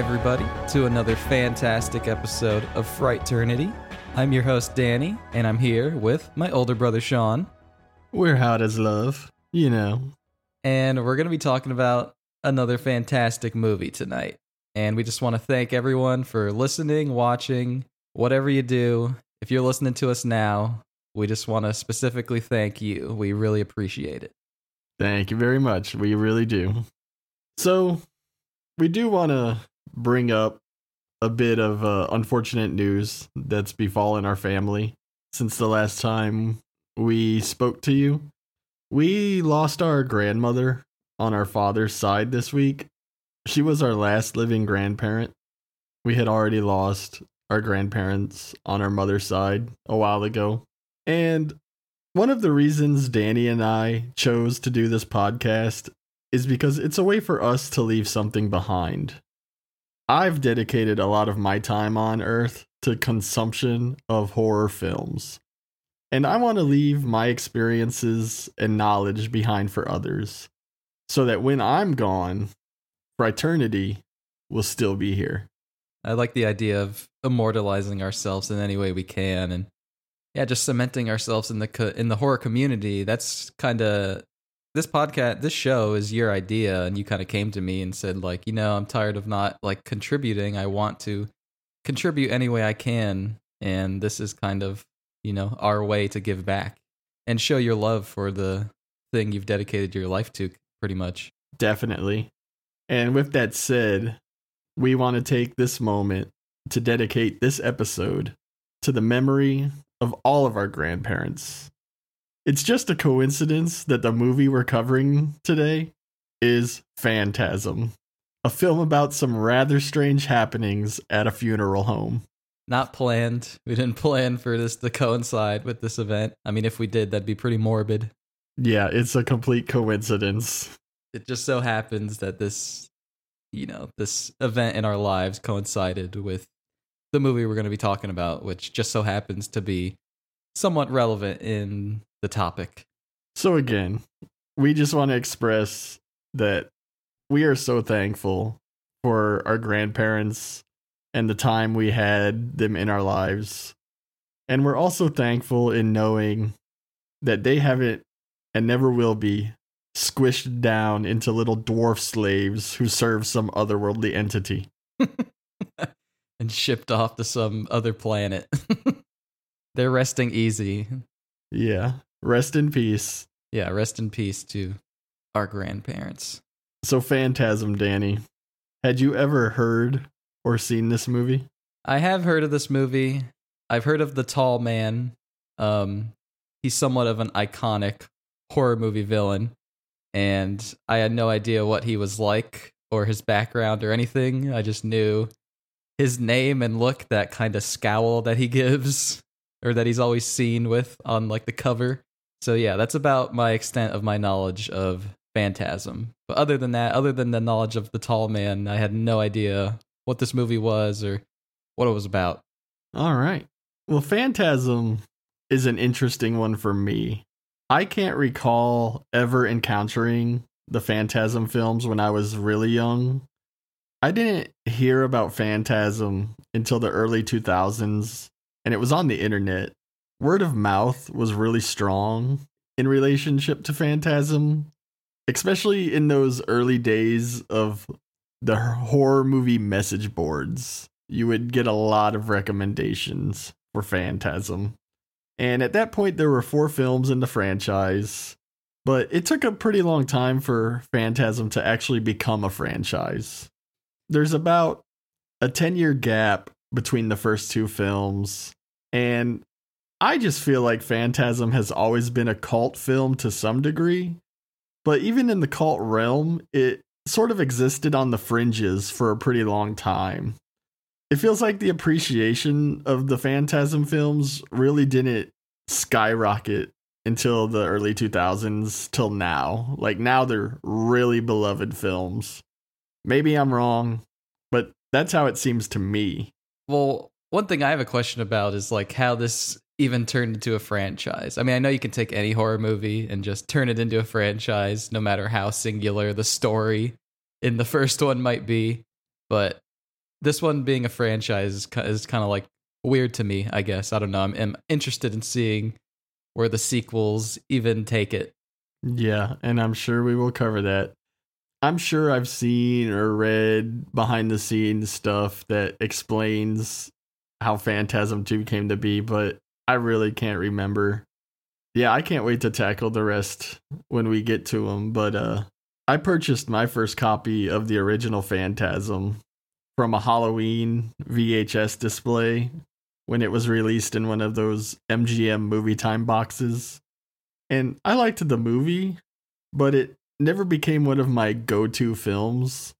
Everybody, to another fantastic episode of Frighternity. I'm your host, Danny, and I'm here with my older brother, Sean. We're hot as love, you know. And we're going to be talking about another fantastic movie tonight. And we just want to thank everyone for listening, watching, whatever you do. If you're listening to us now, we just want to specifically thank you. We really appreciate it. Thank you very much. We really do. So, we do want to bring up a bit of uh, unfortunate news that's befallen our family since the last time we spoke to you. We lost our grandmother on our father's side this week. She was our last living grandparent. We had already lost our grandparents on our mother's side a while ago. And one of the reasons Danny and I chose to do this podcast is because it's a way for us to leave something behind. I've dedicated a lot of my time on Earth to consumption of horror films. And I want to leave my experiences and knowledge behind for others so that when I'm gone, Frighternity will still be here. I like the idea of immortalizing ourselves in any way we can and yeah, just cementing ourselves in the co- in the horror community. That's kind of this podcast this show is your idea and you kind of came to me and said like you know i'm tired of not like contributing i want to contribute any way i can and this is kind of you know our way to give back and show your love for the thing you've dedicated your life to pretty much Definitely. And with that said, we want to take this moment to dedicate this episode to the memory of all of our grandparents. It's just a coincidence that the movie we're covering today is Phantasm, a film about some rather strange happenings at a funeral home. not planned we didn't plan for this to coincide with this event i mean if we did that'd be pretty morbid Yeah, it's a complete coincidence. it just so happens that this you know this event in our lives coincided with the movie we're going to be talking about which just so happens to be somewhat relevant in the topic So, again, we just want to express that we are so thankful for our grandparents and the time we had them in our lives. And we're also thankful in knowing that they haven't and never will be squished down into little dwarf slaves who serve some otherworldly entity. and shipped off to some other planet they're resting easy Yeah. Rest in peace. yeah rest in peace to our grandparents So, Phantasm, Danny, had you ever heard or seen this movie? I have heard of this movie. I've heard of the tall man. Um, he's somewhat of an iconic horror movie villain, and I had no idea what he was like or his background or anything. I just knew his name and look, that kind of scowl that he gives, or that he's always seen with on like the cover. So yeah, that's about my extent of my knowledge of Phantasm. But other than that, other than the knowledge of the tall man, I had no idea what this movie was or what it was about. All right. Well, Phantasm is an interesting one for me. I can't recall ever encountering the Phantasm films when I was really young. I didn't hear about Phantasm until the early 2000s, and it was on the internet. Word of mouth was really strong in relationship to Phantasm, especially in those early days of the horror movie message boards. You would get a lot of recommendations for Phantasm. And at that point, there were four films in the franchise, but it took a pretty long time for Phantasm to actually become a franchise. There's about a 10 year gap between the first two films, and I just feel like Phantasm has always been a cult film to some degree. But even in the cult realm, it sort of existed on the fringes for a pretty long time. It feels like the appreciation of the Phantasm films really didn't skyrocket until the early 2000s till now. Like now they're really beloved films. Maybe I'm wrong, but that's how it seems to me. Well, one thing I have a question about is like how this even turned into a franchise. I mean, I know you can take any horror movie and just turn it into a franchise, no matter how singular the story in the first one might be. but this one being a franchise is, kind of like weird to me. I guess I don't know. I'm, I'm interested in seeing where the sequels even take it. Yeah, and I'm sure we will cover that. I'm sure I've seen or read behind the scenes stuff that explains how Phantasm 2 came to be, but I really can't remember. Yeah, I can't wait to tackle the rest when we get to them, but uh I purchased my first copy of the original Phantasm from a Halloween VHS display when it was released in one of those MGM movie time boxes. And I liked the movie, but it never became one of my go to films.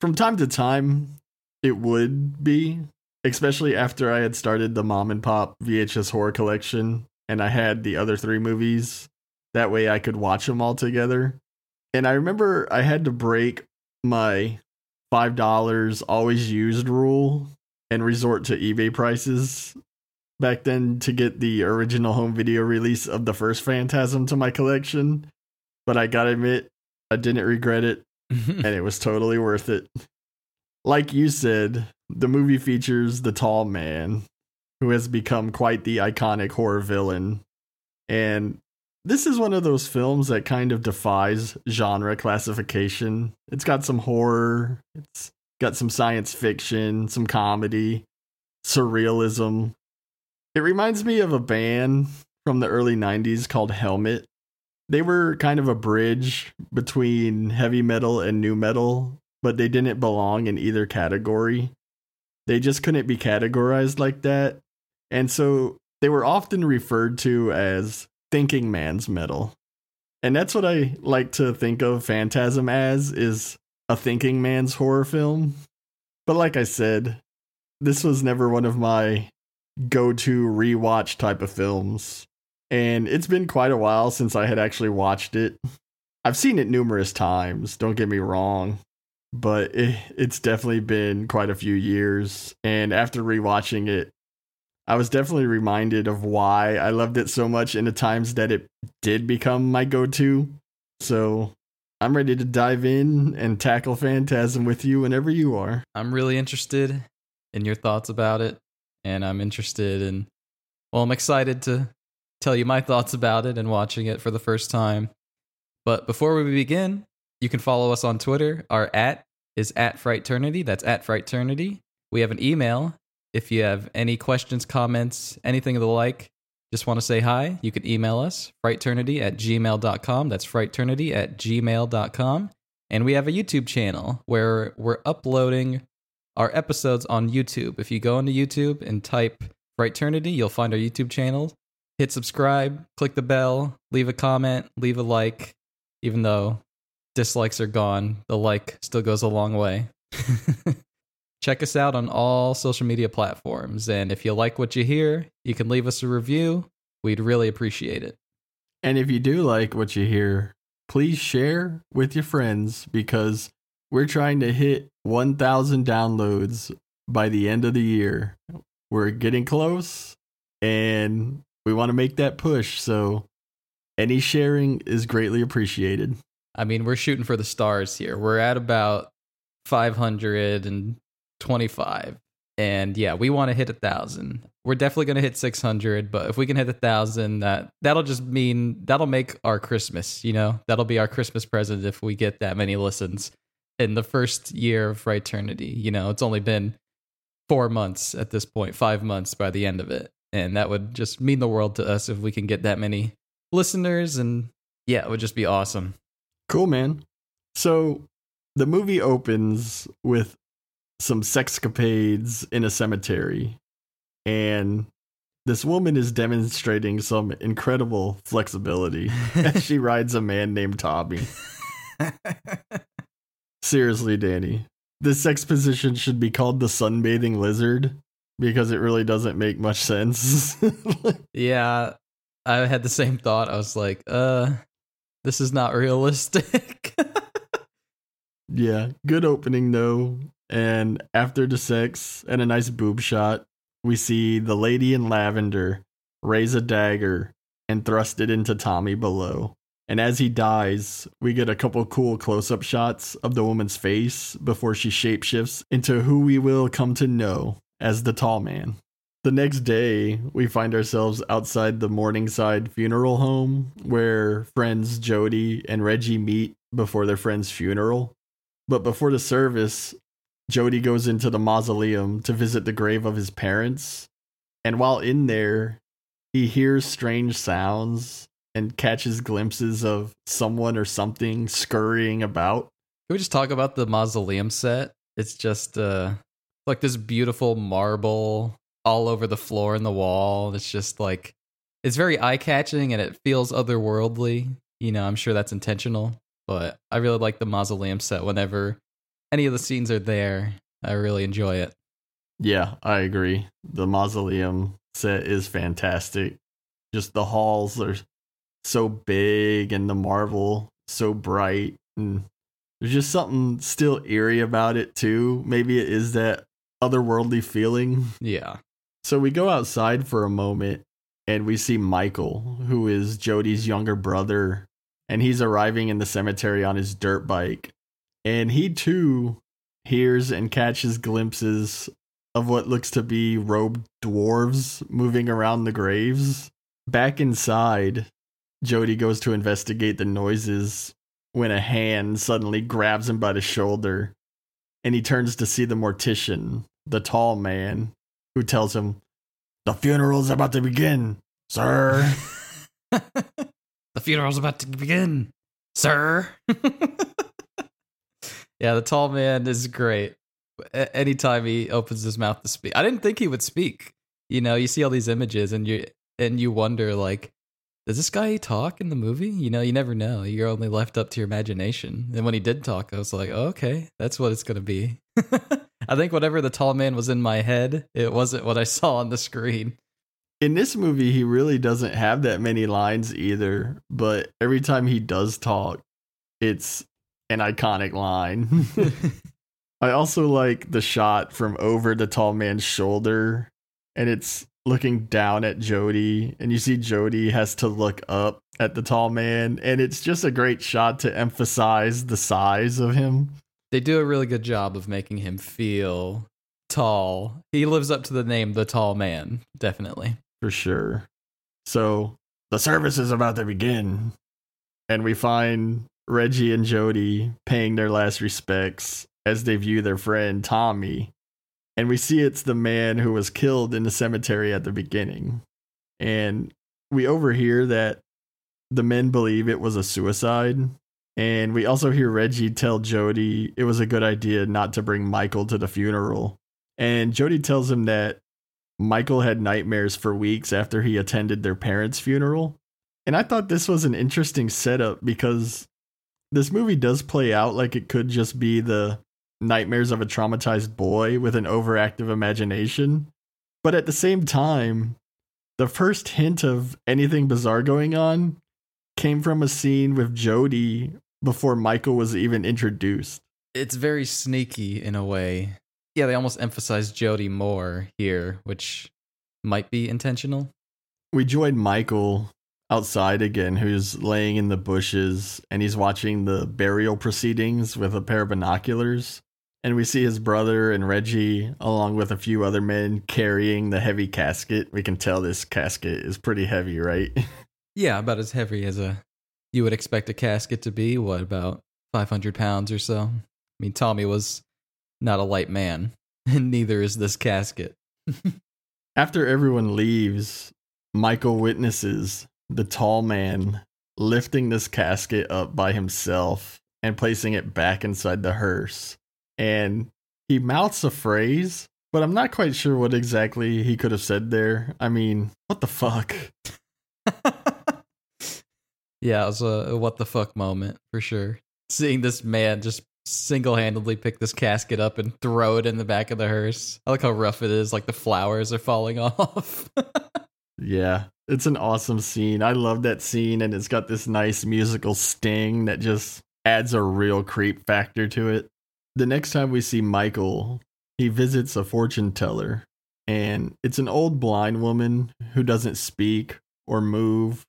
From time to time, it would be, especially after I had started the mom and pop VHS horror collection and I had the other three movies. That way I could watch them all together. And I remember I had to break my $5 always used rule and resort to eBay prices back then to get the original home video release of the first Phantasm to my collection. But I gotta admit, I didn't regret it, and it was totally worth it. Like you said, the movie features the tall man, who has become quite the iconic horror villain. And this is one of those films that kind of defies genre classification. It's got some horror, it's got some science fiction, some comedy, surrealism. It reminds me of a band from the early 90s called Helmet. They were kind of a bridge between heavy metal and new metal, but they didn't belong in either category. They just couldn't be categorized like that. And so they were often referred to as thinking man's metal. And that's what I like to think of Phantasm as is a thinking man's horror film. But like I said, this was never one of my go-to rewatch type of films. And it's been quite a while since I had actually watched it. I've seen it numerous times, don't get me wrong, but it, it's definitely been quite a few years. And after rewatching it, I was definitely reminded of why I loved it so much in the times that it did become my go to. So I'm ready to dive in and tackle Phantasm with you whenever you are. I'm really interested in your thoughts about it, and I'm interested in. Well, I'm excited to tell you my thoughts about it and watching it for the first time. But before we begin, you can follow us on Twitter. Our at is at Frighternity. That's at Frighternity. We have an email. If you have any questions, comments, anything of the like, just want to say hi, you can email us, frighternity at gmail.com. That's frighternity at gmail.com. And we have a YouTube channel where we're uploading our episodes on YouTube. If you go into YouTube and type Frighternity, you'll find our YouTube channel. Hit subscribe, click the bell, leave a comment, leave a like. Even though dislikes are gone, the like still goes a long way. Check us out on all social media platforms. And if you like what you hear, you can leave us a review. We'd really appreciate it. And if you do like what you hear, please share with your friends because we're trying to hit 1,000 downloads by the end of the year. We're getting close and we want to make that push. So any sharing is greatly appreciated. I mean, we're shooting for the stars here. We're at about 525. And yeah, we want to hit a thousand. We're definitely going to hit 600, but if we can hit a thousand, that that'll just mean that'll make our Christmas. You know, that'll be our Christmas present if we get that many listens in the first year of Frighternity. You know, it's only been four months at this point, five months by the end of it, and that would just mean the world to us if we can get that many listeners. And yeah, it would just be awesome. Cool, man. So the movie opens with some sexcapades in a cemetery, and this woman is demonstrating some incredible flexibility as she rides a man named Tommy. Seriously, Danny, this sex position should be called the sunbathing lizard because it really doesn't make much sense. yeah, I had the same thought. I was like, uh, this is not realistic. yeah, good opening though. And after the sex and a nice boob shot, we see the lady in lavender raise a dagger and thrust it into Tommy below. And as he dies, we get a couple cool close up shots of the woman's face before she shapeshifts into who we will come to know as the tall man. The next day, we find ourselves outside the Morningside funeral home where friends Jody and Reggie meet before their friend's funeral. But before the service, Jody goes into the mausoleum to visit the grave of his parents. And while in there, he hears strange sounds and catches glimpses of someone or something scurrying about. Can we just talk about the mausoleum set? It's just uh like this beautiful marble all over the floor and the wall. It's just like it's very eye catching and it feels otherworldly. You know, I'm sure that's intentional, but I really like the mausoleum set whenever any of the scenes are there. I really enjoy it. Yeah, I agree. The mausoleum set is fantastic. Just the halls are so big and the marble so bright and there's just something still eerie about it too. Maybe it is that otherworldly feeling. Yeah. So we go outside for a moment and we see Michael, who is Jody's younger brother, and he's arriving in the cemetery on his dirt bike. And he too hears and catches glimpses of what looks to be robed dwarves moving around the graves. Back inside, Jody goes to investigate the noises when a hand suddenly grabs him by the shoulder and he turns to see the mortician, the tall man, who tells him, The funeral's about to begin, sir. the funeral's about to begin, sir. yeah, the tall man is great. Anytime he opens his mouth to speak, I didn't think he would speak. You know, you see all these images and you and you wonder like, does this guy talk in the movie? You know, you never know. You're only left up to your imagination. And when he did talk, I was like, oh, okay, that's what it's gonna be. I think whatever the tall man was in my head, it wasn't what I saw on the screen. In this movie, he really doesn't have that many lines either, but every time he does talk, it's an iconic line. I also like the shot from over the tall man's shoulder, and it's looking down at Jody, and you see Jody has to look up at the tall man, and it's just a great shot to emphasize the size of him. They do a really good job of making him feel tall. He lives up to the name, the tall man, definitely. For sure. So the service is about to begin, and we find Reggie and Jody paying their last respects as they view their friend Tommy. And we see it's the man who was killed in the cemetery at the beginning. And we overhear that the men believe it was a suicide. And we also hear Reggie tell Jody it was a good idea not to bring Michael to the funeral. And Jody tells him that Michael had nightmares for weeks after he attended their parents' funeral. And I thought this was an interesting setup because this movie does play out like it could just be the nightmares of a traumatized boy with an overactive imagination. But at the same time, the first hint of anything bizarre going on came from a scene with Jody before Michael was even introduced. It's very sneaky in a way. Yeah, they almost emphasize Jody more here, which might be intentional. We joined Michael outside again, who's laying in the bushes and he's watching the burial proceedings with a pair of binoculars. And we see his brother and Reggie, along with a few other men, carrying the heavy casket. We can tell this casket is pretty heavy, right? Yeah, about as heavy as a you would expect a casket to be. What about five hundred pounds or so? I mean, Tommy was not a light man, and neither is this casket. After everyone leaves, Michael witnesses the tall man lifting this casket up by himself and placing it back inside the hearse. And he mouths a phrase, but I'm not quite sure what exactly he could have said there. I mean, what the fuck? yeah, it was a what the fuck moment for sure. Seeing this man just single handedly pick this casket up and throw it in the back of the hearse. I like how rough it is, like the flowers are falling off. yeah, it's an awesome scene. I love that scene, and it's got this nice musical sting that just adds a real creep factor to it. The next time we see Michael, he visits a fortune teller, and it's an old blind woman who doesn't speak or move.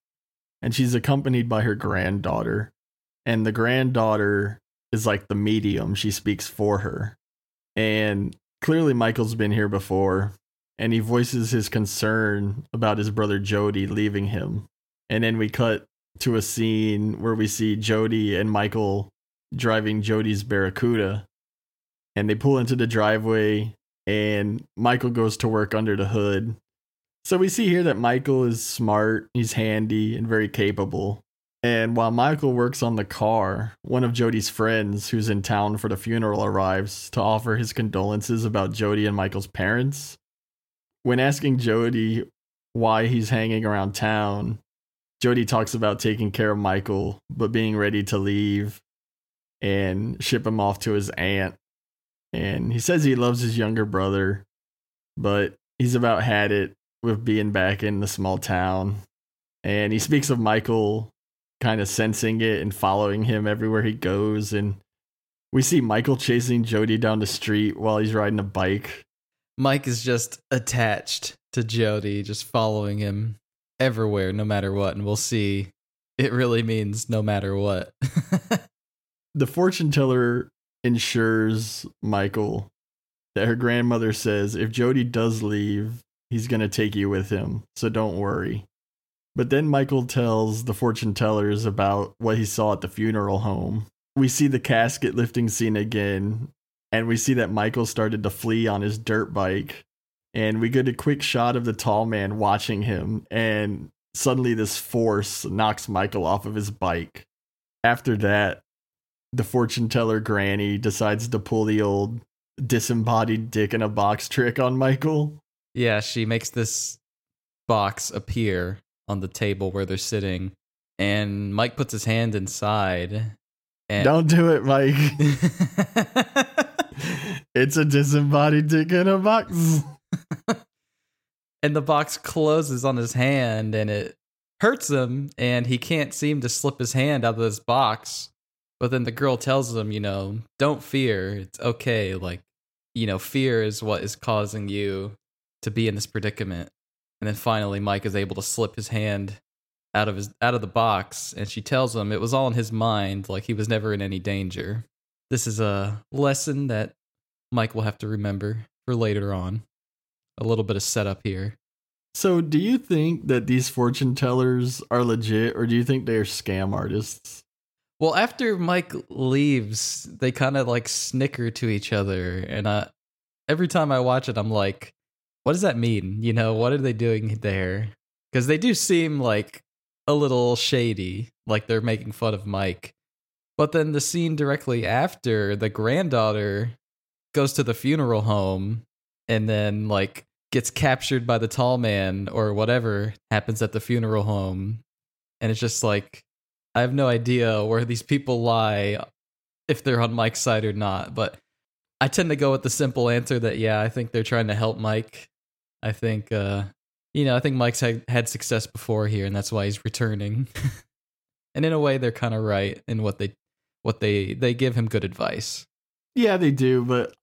and she's accompanied by her granddaughter. And the granddaughter is like the medium, she speaks for her. And clearly, Michael's been here before, and he voices his concern about his brother Jody leaving him. And then we cut to a scene where we see Jody and Michael driving Jody's Barracuda. And they pull into the driveway, and Michael goes to work under the hood. So we see here that Michael is smart, he's handy, and very capable. And while Michael works on the car, one of Jody's friends who's in town for the funeral arrives to offer his condolences about Jody and Michael's parents. When asking Jody why he's hanging around town, Jody talks about taking care of Michael, but being ready to leave and ship him off to his aunt. And he says he loves his younger brother, but he's about had it with being back in the small town. And he speaks of Michael kind of sensing it and following him everywhere he goes. And we see Michael chasing Jody down the street while he's riding a bike. Mike is just attached to Jody, just following him everywhere, no matter what. And we'll see. It really means no matter what. the fortune teller ensures Michael that her grandmother says if Jody does leave, he's going to take you with him. So don't worry. But then Michael tells the fortune tellers about what he saw at the funeral home. We see the casket lifting scene again, and we see that Michael started to flee on his dirt bike. And we get a quick shot of the tall man watching him, and suddenly this force knocks Michael off of his bike. After that, the fortune teller granny decides to pull the old disembodied dick in a box trick on Michael. Yeah, she makes this box appear on the table where they're sitting, and Mike puts his hand inside. And Don't do it, Mike. it's a disembodied dick in a box. and the box closes on his hand, and it hurts him, and he can't seem to slip his hand out of this box. But then the girl tells him, you know, don't fear. It's okay. Like, you know, fear is what is causing you to be in this predicament. And then finally, Mike is able to slip his hand out of his out of the box, and she tells him it was all in his mind, like he was never in any danger. This is a lesson that Mike will have to remember for later on. A little bit of setup here. So, do you think that these fortune tellers are legit, or do you think they're scam artists? Well, after Mike leaves, they kind of like snicker to each other, and I, every time I watch it, I'm like, what does that mean? You know, what are they doing there? Because they do seem like a little shady, like they're making fun of Mike. But then the scene directly after, the granddaughter goes to the funeral home and then like gets captured by the tall man or whatever happens at the funeral home. And it's just like I have no idea where these people lie if they're on Mike's side or not, but I tend to go with the simple answer that yeah, I think they're trying to help Mike I think uh you know, I think Mike's had, had success before here and that's why he's returning. and in a way they're kind of right in what they what they they give him good advice. Yeah, they do, but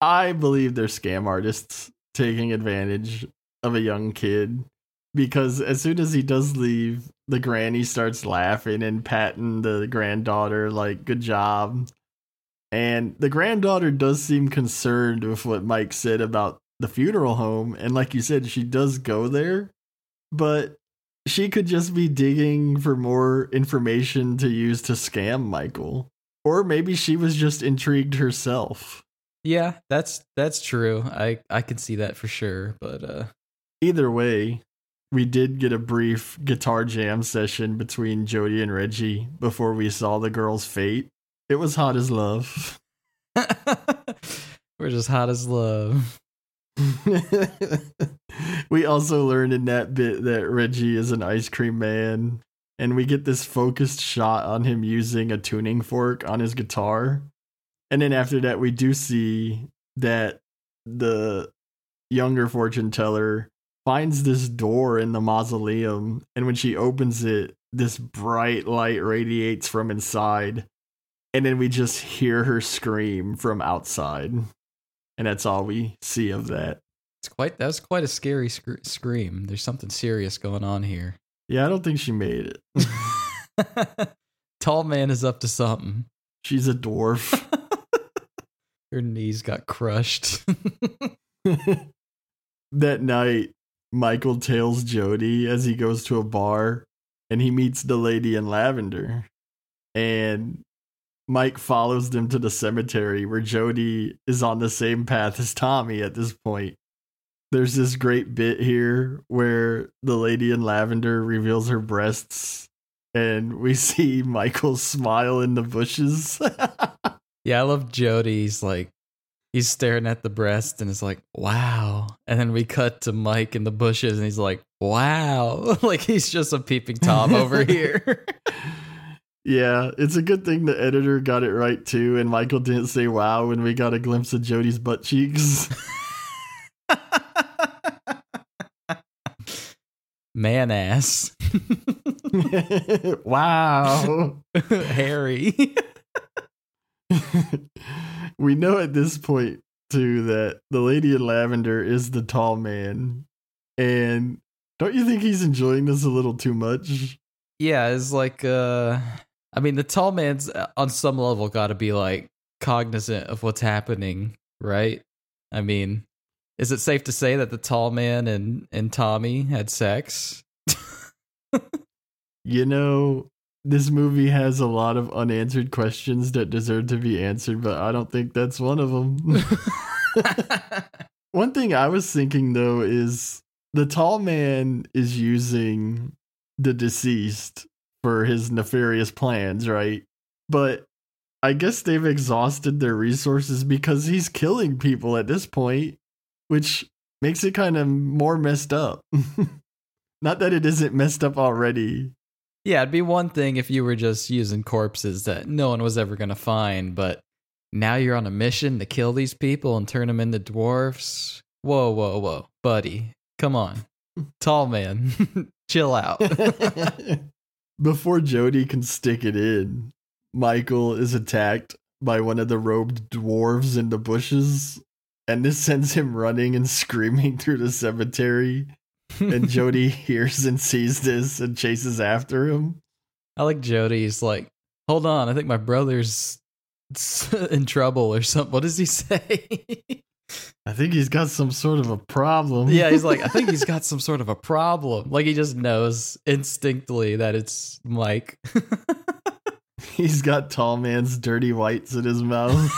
I believe they're scam artists taking advantage of a young kid because as soon as he does leave, the granny starts laughing and patting the granddaughter like good job. And the granddaughter does seem concerned with what Mike said about the funeral home and like you said she does go there but she could just be digging for more information to use to scam Michael or maybe she was just intrigued herself yeah that's that's true i i can see that for sure but uh either way we did get a brief guitar jam session between Jody and Reggie before we saw the girl's fate. It was hot as love. We're just hot as love. We also learned in that bit that Reggie is an ice cream man, and we get this focused shot on him using a tuning fork on his guitar. And then after that, we do see that the younger fortune teller finds this door in the mausoleum, and when she opens it, this bright light radiates from inside. And then we just hear her scream from outside and that's all we see of that. It's quite that was quite a scary sc- scream. There's something serious going on here. Yeah, I don't think she made it. Tall man is up to something. She's a dwarf. Her knees got crushed. that night, Michael tails Jody as he goes to a bar and he meets the lady in lavender. And Mike follows them to the cemetery where Jody is on the same path as Tommy at this point. There's this great bit here where the lady in lavender reveals her breasts and we see Michael smile in the bushes. yeah, I love Jody's like he's staring at the breast and it's like, wow. And then we cut to Mike in the bushes and he's like, wow. like he's just a peeping Tom over here. yeah, it's a good thing the editor got it right too. And Michael didn't say wow when we got a glimpse of Jody's butt cheeks. Man ass. wow. Harry. We know at this point too that the lady in lavender is the tall man. And don't you think he's enjoying this a little too much? Yeah, it's like uh I mean the tall man's uh, on some level got to be like cognizant of what's happening, right? I mean, is it safe to say that the tall man and and Tommy had sex? you know, this movie has a lot of unanswered questions that deserve to be answered, but I don't think that's one of them. one thing I was thinking though is the tall man is using the deceased for his nefarious plans, right? But I guess they've exhausted their resources because he's killing people at this point, which makes it kind of more messed up. Not that it isn't messed up already. Yeah, it'd be one thing if you were just using corpses that no one was ever going to find, but now you're on a mission to kill these people and turn them into dwarfs. Whoa, whoa, whoa. Buddy, come on. Tall man, chill out. Before Jody can stick it in, Michael is attacked by one of the robed dwarves in the bushes, and this sends him running and screaming through the cemetery and Jody hears and sees this and chases after him. I like Jody's like, hold on, I think my brother's in trouble or something. What does he say? I think he's got some sort of a problem. Yeah, he's like, I think he's got some sort of a problem. Like he just knows instinctively that it's Mike. he's got tall man's dirty whites in his mouth.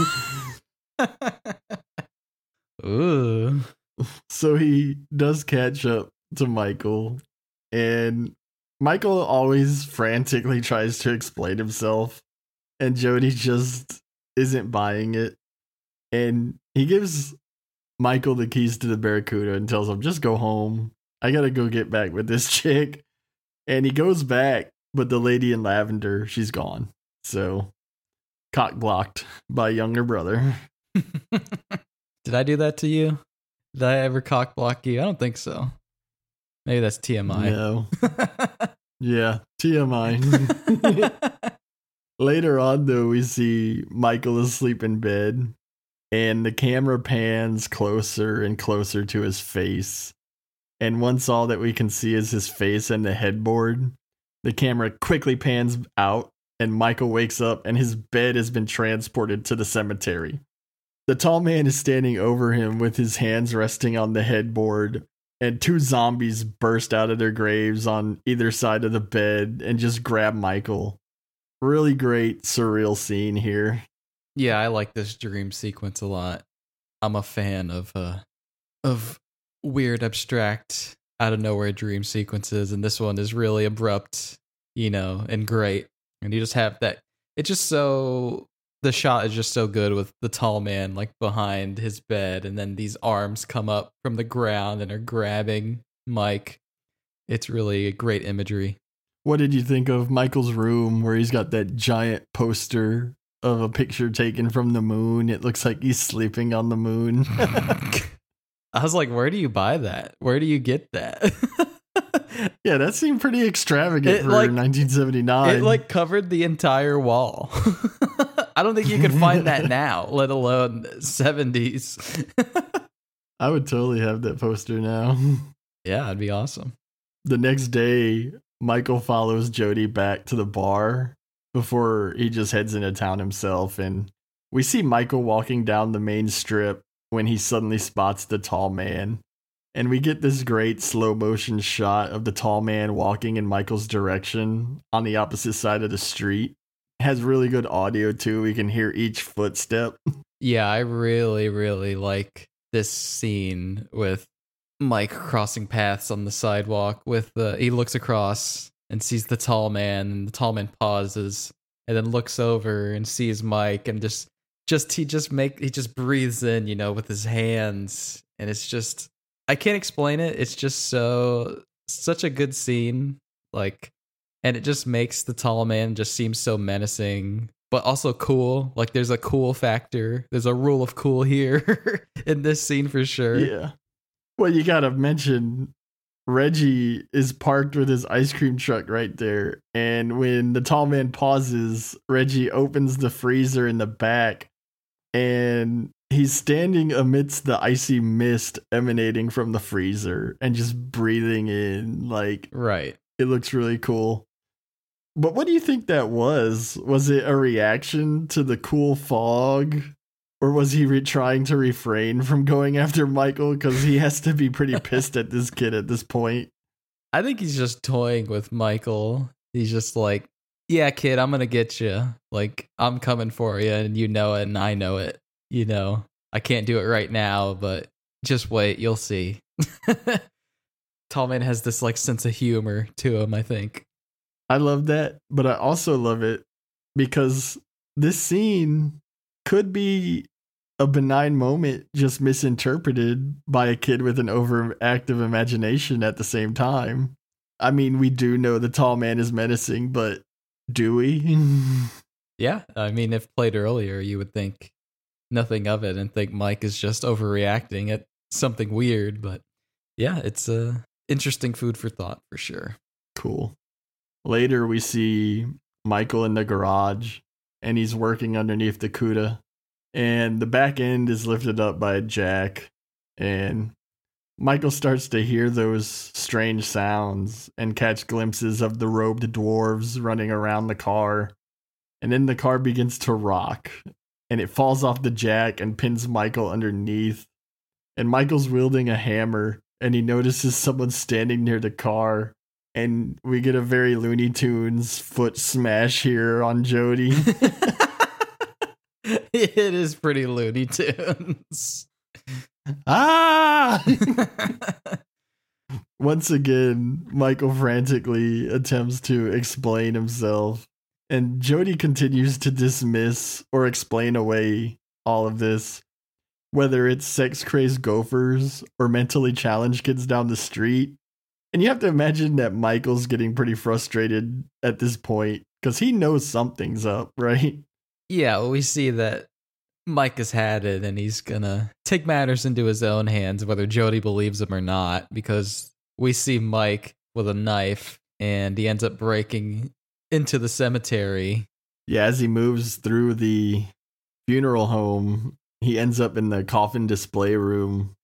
Ooh. So he does catch up to Michael, and Michael always frantically tries to explain himself, and Jody just isn't buying it. And he gives Michael the keys to the Barracuda and tells him, just go home. I gotta go get back with this chick. And he goes back, but the lady in lavender, she's gone. So, cock blocked by younger brother. Did I do that to you? Did I ever cock block you? I don't think so. Maybe that's TMI. No. yeah, TMI. Later on, though, we see Michael asleep in bed, and the camera pans closer and closer to his face. And once all that we can see is his face and the headboard, the camera quickly pans out, and Michael wakes up, and his bed has been transported to the cemetery. The tall man is standing over him with his hands resting on the headboard, and two zombies burst out of their graves on either side of the bed and just grab Michael. Really great surreal scene here. Yeah, I like this dream sequence a lot. I'm a fan of uh of weird abstract out of nowhere dream sequences and this one is really abrupt, you know, and great. And you just have that it's just so the shot is just so good with the tall man like behind his bed and then these arms come up from the ground and are grabbing Mike. It's really great imagery. What did you think of Michael's room where he's got that giant poster of a picture taken from the moon? It looks like he's sleeping on the moon. I was like, where do you buy that? Where do you get that? yeah, that seemed pretty extravagant it, for like, 1979. It like covered the entire wall. I don't think you could find that now, let alone 70s. I would totally have that poster now. Yeah, it'd be awesome. The next day, Michael follows Jody back to the bar before he just heads into town himself. And we see Michael walking down the main strip when he suddenly spots the tall man. And we get this great slow motion shot of the tall man walking in Michael's direction on the opposite side of the street. It has really good audio too. We can hear each footstep. Yeah, I really, really like this scene with Mike crossing paths on the sidewalk. With the he looks across and sees the tall man, and the tall man pauses and then looks over and sees Mike, and just just he just make he just breathes in, you know, with his hands, and it's just I can't explain it. It's just so such a good scene, like, and it just makes the tall man just seem so menacing but also cool. Like there's a cool factor. There's a rule of cool here in this scene for sure. Yeah. Well, you gotta mention Reggie is parked with his ice cream truck right there. And when the tall man pauses, Reggie opens the freezer in the back and he's standing amidst the icy mist emanating from the freezer and just breathing in. Like, right. It looks really cool. But what do you think that was? Was it a reaction to the cool fog? Or was he re- trying to refrain from going after Michael because he has to be pretty pissed at this kid at this point? I think he's just toying with Michael. He's just like, yeah, kid, I'm going to get you. Like, I'm coming for you, and you know it, and I know it. You know, I can't do it right now, but just wait, you'll see. Tallman has this like sense of humor to him, I think. I love that, but I also love it because this scene could be a benign moment just misinterpreted by a kid with an overactive imagination at the same time. I mean, we do know the tall man is menacing, but do we? yeah, I mean, if played earlier, you would think nothing of it and think Mike is just overreacting at something weird, but yeah, it's a uh, interesting food for thought for sure. Cool. Later, we see Michael in the garage and he's working underneath the CUDA. And the back end is lifted up by Jack. And Michael starts to hear those strange sounds and catch glimpses of the robed dwarves running around the car. And then the car begins to rock and it falls off the jack and pins Michael underneath. And Michael's wielding a hammer and he notices someone standing near the car and we get a very Looney Tunes foot smash here on Jody. it is pretty Looney Tunes. ah! Once again, Michael frantically attempts to explain himself, and Jody continues to dismiss or explain away all of this, whether it's sex crazed gophers or mentally challenged kids down the street and you have to imagine that Michael's getting pretty frustrated at this point because he knows something's up, right? Yeah, well, we see that Mike has had it and he's gonna take matters into his own hands, whether Jody believes him or not, because we see Mike with a knife and he ends up breaking into the cemetery. Yeah, as he moves through the funeral home, he ends up in the coffin display room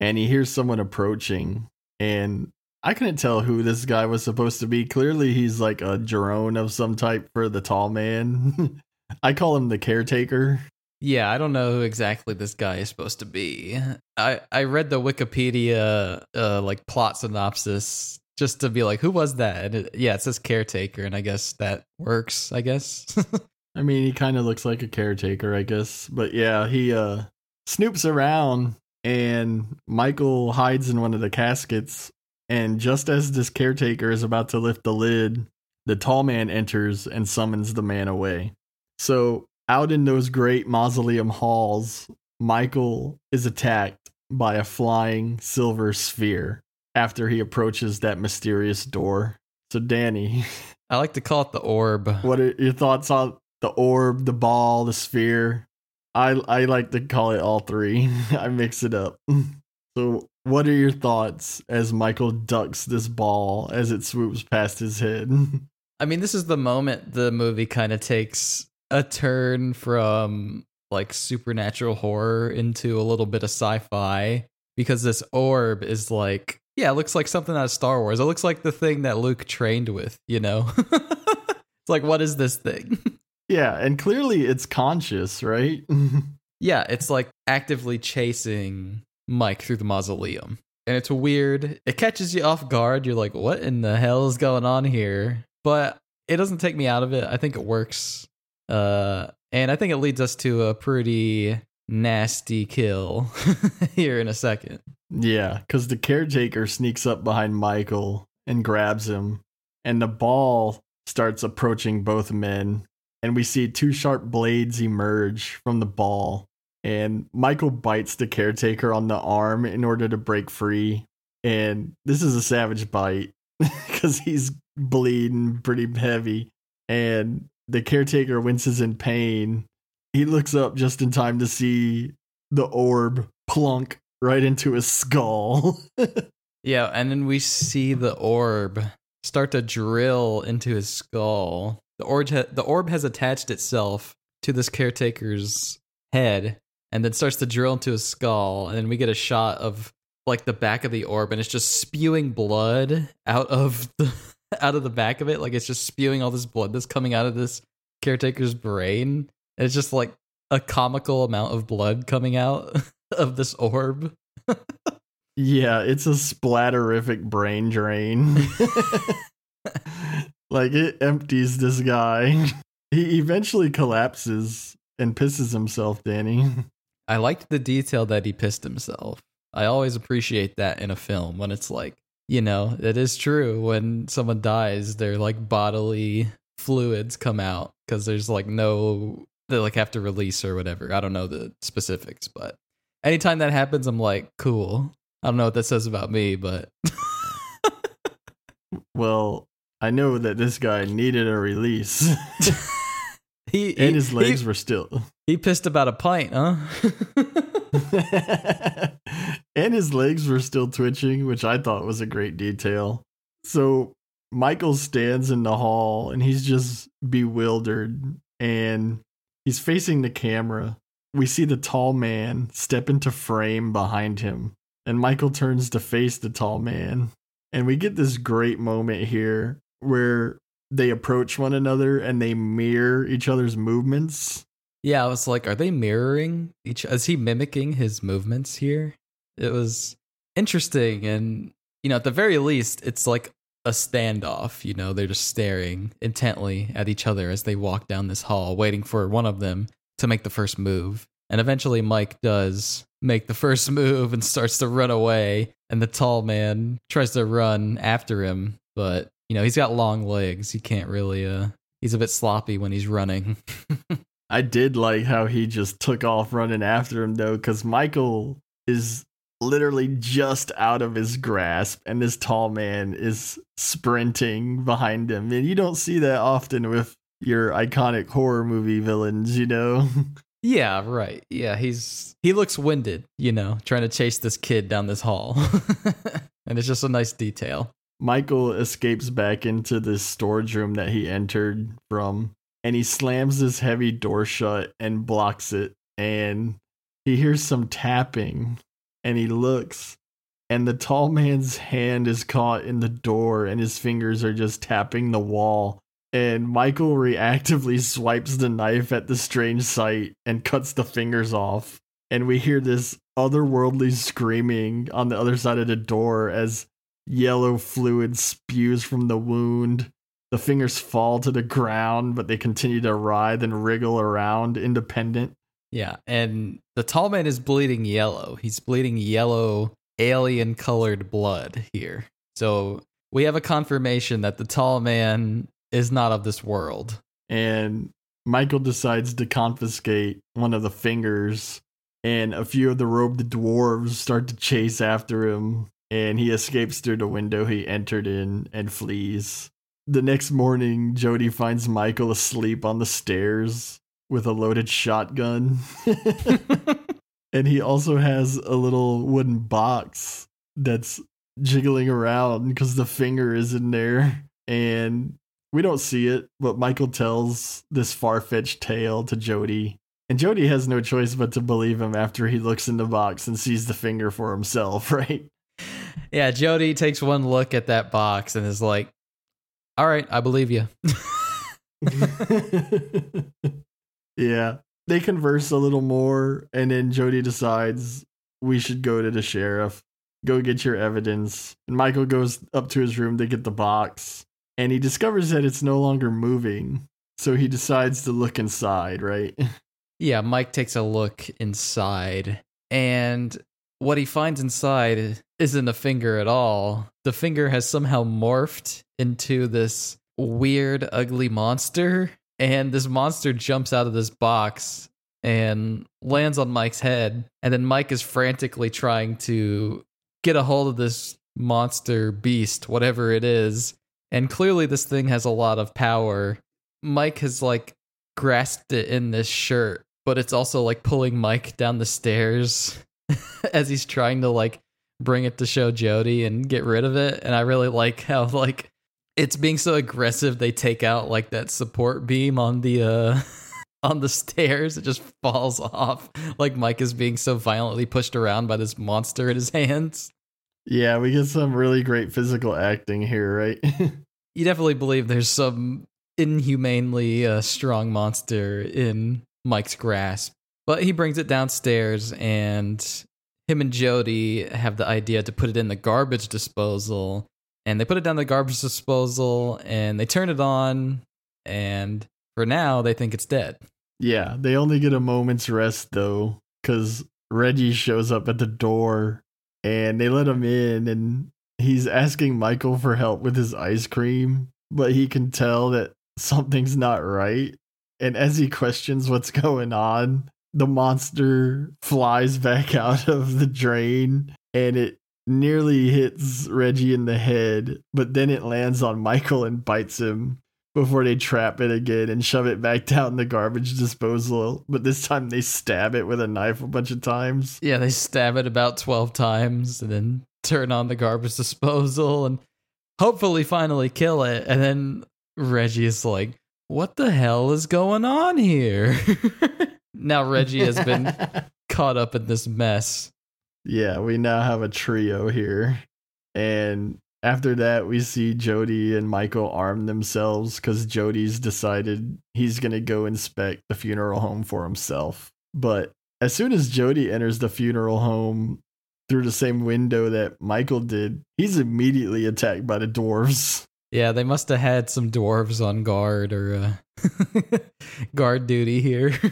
and he hears someone approaching. And I couldn't tell who this guy was supposed to be. Clearly, he's like a drone of some type for the tall man. I call him the caretaker. Yeah, I don't know who exactly this guy is supposed to be. I I read the Wikipedia uh, like plot synopsis just to be like, who was that? It, yeah, it says caretaker, and I guess that works. I guess. I mean, he kind of looks like a caretaker, I guess. But yeah, he uh snoops around, and Michael hides in one of the caskets and just as this caretaker is about to lift the lid, the tall man enters and summons the man away. So, out in those great mausoleum halls, Michael is attacked by a flying silver sphere after he approaches that mysterious door. So, Danny. I like to call it the orb. What are your thoughts on the orb, the ball, the sphere? I I like to call it all three. I mix it up. So, what are your thoughts as Michael ducks this ball as it swoops past his head? I mean, this is the moment the movie kind of takes a turn from like supernatural horror into a little bit of sci fi because this orb is like Yeah, it looks like something out of Star Wars. It looks like the thing that Luke trained with, you know? it's like, what is this thing? Yeah, and clearly it's conscious, right? yeah, it's like actively chasing Mike through the mausoleum. And it's weird. It catches you off guard. You're like, what in the hell is going on here? But it doesn't take me out of it. I think it works. Uh, and I think it leads us to a pretty nasty kill here in a second. Yeah, because the caretaker sneaks up behind Michael and grabs him, and the ball starts approaching both men. And we see two sharp blades emerge from the ball. And Michael bites the caretaker on the arm in order to break free. And this is a savage bite because he's bleeding pretty heavy. And the caretaker winces in pain. He looks up just in time to see the orb plunk right into his skull. yeah, and then we see the orb start to drill into his skull. The orb, ha- the orb has attached itself to this caretaker's head and then starts to drill into his skull. And then we get a shot of like the back of the orb and it's just spewing blood out of the out of the back of it. Like it's just spewing all this blood that's coming out of this caretaker's brain. And it's just like a comical amount of blood coming out of this orb. yeah, it's a splatterific brain drain. like it empties this guy. He eventually collapses and pisses himself, Danny. I liked the detail that he pissed himself. I always appreciate that in a film when it's like, you know, it is true when someone dies, their like bodily fluids come out because there's like no they like have to release or whatever. I don't know the specifics, but anytime that happens, I'm like, cool. I don't know what that says about me, but well, I know that this guy needed a release. he and his legs he, were still. He pissed about a pint, huh? and his legs were still twitching, which I thought was a great detail. So Michael stands in the hall and he's just bewildered and he's facing the camera. We see the tall man step into frame behind him, and Michael turns to face the tall man. And we get this great moment here where they approach one another and they mirror each other's movements. Yeah, I was like, are they mirroring each? Is he mimicking his movements here? It was interesting, and you know, at the very least, it's like a standoff. You know, they're just staring intently at each other as they walk down this hall, waiting for one of them to make the first move. And eventually, Mike does make the first move and starts to run away. And the tall man tries to run after him, but you know, he's got long legs. He can't really, uh, he's a bit sloppy when he's running. I did like how he just took off running after him, though, because Michael is literally just out of his grasp and this tall man is sprinting behind him and you don't see that often with your iconic horror movie villains you know? Yeah right. Yeah he's he looks winded you know trying to chase this kid down this hall. And it's just a nice detail. Michael escapes back into this storage room that he entered from and he slams this heavy door shut and blocks it and he hears some tapping and he looks and the tall man's hand is caught in the door and his fingers are just tapping the wall and michael reactively swipes the knife at the strange sight and cuts the fingers off and we hear this otherworldly screaming on the other side of the door as yellow fluid spews from the wound the fingers fall to the ground but they continue to writhe and wriggle around independent yeah, and the tall man is bleeding yellow. He's bleeding yellow alien colored blood here. So we have a confirmation that the tall man is not of this world. And Michael decides to confiscate one of the fingers, and a few of the robed dwarves start to chase after him, and he escapes through the window he entered in and flees. The next morning, Jody finds Michael asleep on the stairs with a loaded shotgun. and he also has a little wooden box that's jiggling around because the finger is in there. And we don't see it, but Michael tells this far fetched tale to Jody. And Jody has no choice but to believe him after he looks in the box and sees the finger for himself, right? yeah, Jody takes one look at that box and is like, "All right, I believe you." yeah. They converse a little more, and then Jody decides we should go to the sheriff, go get your evidence. And Michael goes up to his room to get the box, and he discovers that it's no longer moving. So he decides to look inside, right? yeah, Mike takes a look inside, and what he finds inside isn't a finger at all. The finger has somehow morphed into this weird, ugly monster and this monster jumps out of this box and lands on Mike's head. And then Mike is frantically trying to get a hold of this monster beast, whatever it is. And clearly, this thing has a lot of power. Mike has like grasped it in this shirt, but it's also like pulling Mike down the stairs as he's trying to like bring it to show Jody and get rid of it. And I really like how like it's being so aggressive they take out like that support beam on the uh on the stairs it just falls off like mike is being so violently pushed around by this monster in his hands yeah we get some really great physical acting here right? You definitely believe there's some inhumanely uh, strong monster in mike's grasp but he brings it downstairs and him and jody have the idea to put it in the garbage disposal and they put it down the garbage disposal and they turn it on and for now they think it's dead. Yeah they only get a moment's rest though because reggie shows up at the door and they let him in and he's asking michael for help with his ice cream but he can tell that something's not right. And as he questions what's going on the monster flies back out of the drain and it nearly hits Reggie in the head, but then it lands on Michael and bites him before they trap it again and shove it back down the garbage disposal. But this time they stab it with a knife a bunch of times. Yeah, they stab it about 12 times and then turn on the garbage disposal and hopefully finally kill it. And then Reggie is like, What the hell is going on here? now Reggie has been caught up in this mess. Yeah, we now have a trio here. And after that, we see Jody and Michael arm themselves because Jody's decided he's going to go inspect the funeral home for himself. But as soon as Jody enters the funeral home through the same window that Michael did, he's immediately attacked by the dwarves. Yeah, they must have had some dwarves on guard or uh, guard duty here.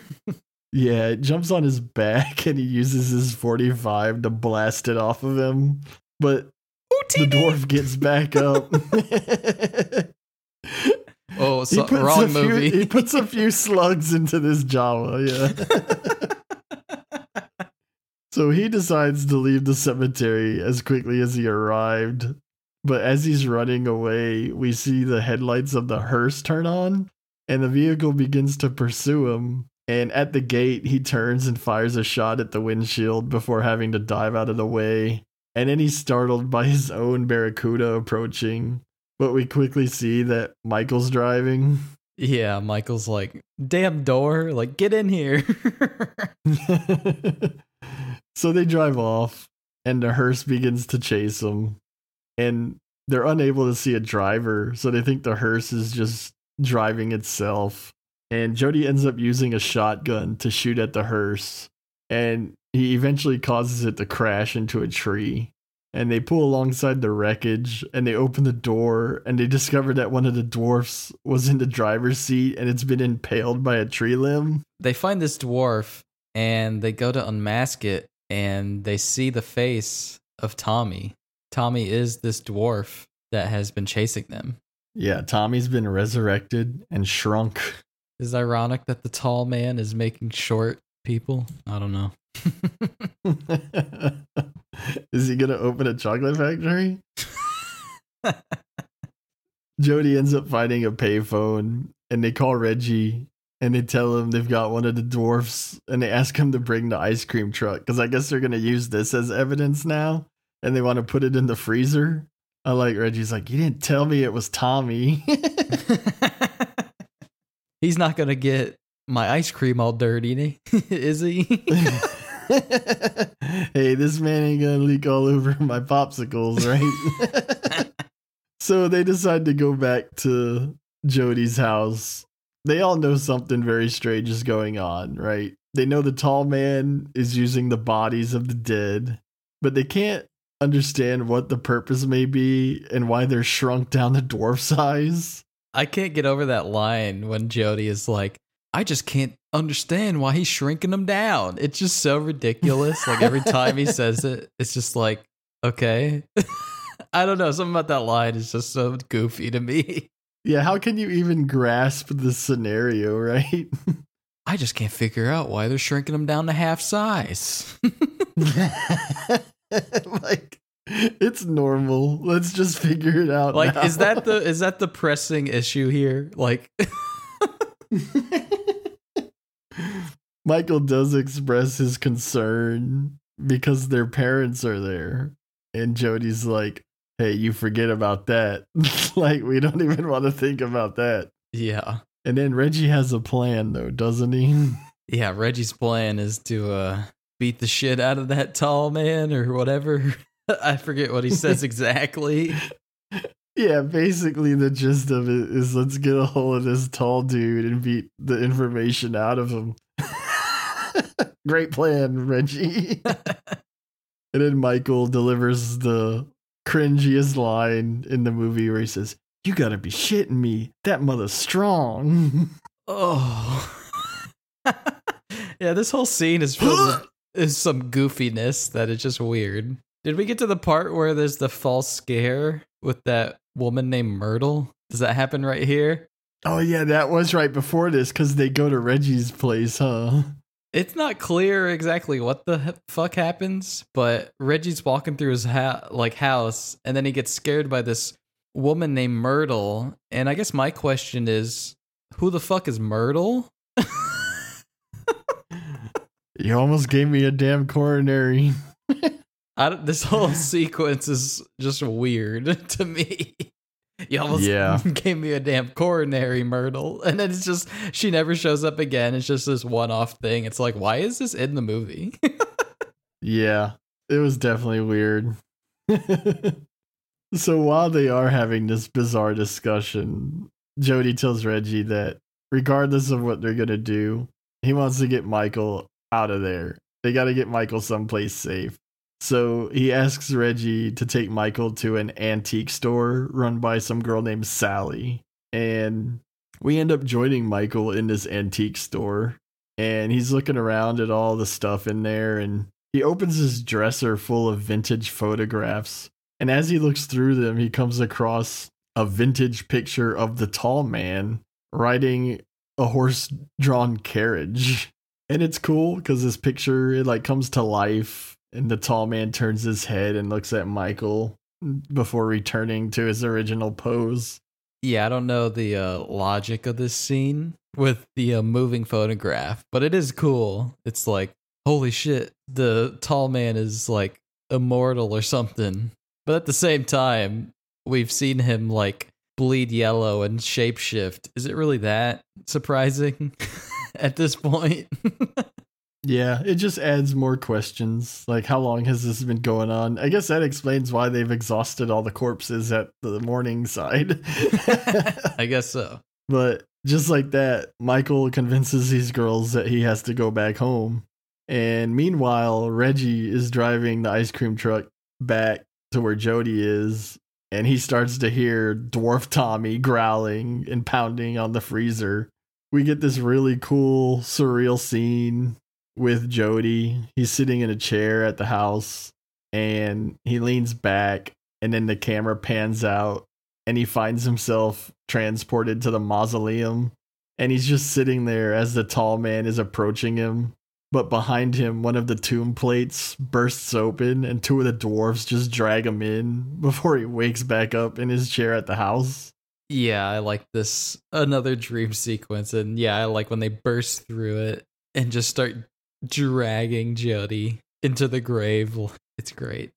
Yeah, it jumps on his back and he uses his 45 to blast it off of him. But the dwarf gets back up. oh, so, wrong few, movie. he puts a few slugs into this Jawa, yeah. so he decides to leave the cemetery as quickly as he arrived. But as he's running away, we see the headlights of the hearse turn on and the vehicle begins to pursue him and at the gate, he turns and fires a shot at the windshield before having to dive out of the way. And then he's startled by his own Barracuda approaching. But we quickly see that Michael's driving. Yeah, Michael's like, damn door, like, get in here. so they drive off, and the hearse begins to chase them. And they're unable to see a driver, so they think the hearse is just driving itself and Jody ends up using a shotgun to shoot at the hearse, and he eventually causes it to crash into a tree. And they pull alongside the wreckage and they open the door and they discover that one of the dwarfs was in the driver's seat and it's been impaled by a tree limb. They find this dwarf and they go to unmask it and they see the face of Tommy. Tommy is this dwarf that has been chasing them. Yeah, Tommy's been resurrected and shrunk. Is ironic that the tall man is making short people? I don't know. is he gonna open a chocolate factory? Jody ends up finding a payphone and they call Reggie and they tell him they've got one of the dwarfs and they ask him to bring the ice cream truck because I guess they're gonna use this as evidence now and they want to put it in the freezer. I like Reggie's like, you didn't tell me it was Tommy. He's not gonna get my ice cream all dirty, is he? hey, this man ain't gonna leak all over my popsicles, right? so they decide to go back to Jody's house. They all know something very strange is going on, right? They know the tall man is using the bodies of the dead, but they can't understand what the purpose may be and why they're shrunk down to dwarf size. I can't get over that line when Jody is like, I just can't understand why he's shrinking them down. It's just so ridiculous. like every time he says it, it's just like, okay. I don't know. Something about that line is just so goofy to me. Yeah, how can you even grasp the scenario, right? I just can't figure out why they're shrinking them down to half size. like it's normal. Let's just figure it out. like now. is that the is that the pressing issue here? Like Michael does express his concern because their parents are there. And Jody's like, hey, you forget about that. like, we don't even want to think about that. yeah. And then Reggie has a plan, though, doesn't he? Yeah, Reggie's plan is to uh beat the shit out of that tall man or whatever. I forget what he says exactly. Yeah, basically, the gist of it is let's get a hold of this tall dude and beat the information out of him. Great plan, Reggie. and then Michael delivers the cringiest line in the movie where he says, You gotta be shitting me. That mother's strong. Oh. yeah, this whole scene is filled with is some goofiness that is just weird. Did we get to the part where there's the false scare with that woman named Myrtle? Does that happen right here? oh, yeah, that was right before this because they go to Reggie's place, huh? It's not clear exactly what the fuck happens, but Reggie's walking through his ha- like house, and then he gets scared by this woman named Myrtle. And I guess my question is, who the fuck is Myrtle? You almost gave me a damn coronary. I don't, this whole sequence is just weird to me. You almost Yeah. gave me a damn coronary Myrtle, and then it's just she never shows up again. It's just this one-off thing. It's like, why is this in the movie? Yeah, it was definitely weird. so while they are having this bizarre discussion, Jody tells Reggie that regardless of what they're gonna do, he wants to get Michael out of there. They got to get Michael someplace safe. So he asks Reggie to take Michael to an antique store run by some girl named Sally. And we end up joining Michael in this antique store. And he's looking around at all the stuff in there. And he opens his dresser full of vintage photographs. And as he looks through them, he comes across a vintage picture of the tall man riding a horse drawn carriage. And it's cool because this picture it like comes to life and the tall man turns his head and looks at Michael before returning to his original pose. yeah, I don't know the uh, logic of this scene with the uh, moving photograph, but it is cool. It's like, holy shit, the tall man is like immortal or something. But at the same time, we've seen him like bleed yellow and shapeshift. Is it really that surprising at this point? Yeah, it just adds more questions. Like, how long has this been going on? I guess that explains why they've exhausted all the corpses at the Morningside. I guess so. But just like that, Michael convinces these girls that he has to go back home. And meanwhile, Reggie is driving the ice cream truck back to where Jody is. And he starts to hear Dwarf Tommy growling and pounding on the freezer. We get this really cool, surreal scene with Jody. He's sitting in a chair at the house and he leans back, and then the camera pans out and he finds himself transported to the mausoleum and he's just sitting there as the tall man is approaching him. But behind him one of the tomb plates bursts open and two of the dwarfs just drag him in before he wakes back up in his chair at the house. Yeah, I like this. Another dream sequence, and yeah, I like when they burst through it and just start dragging Jody into the grave. It's great.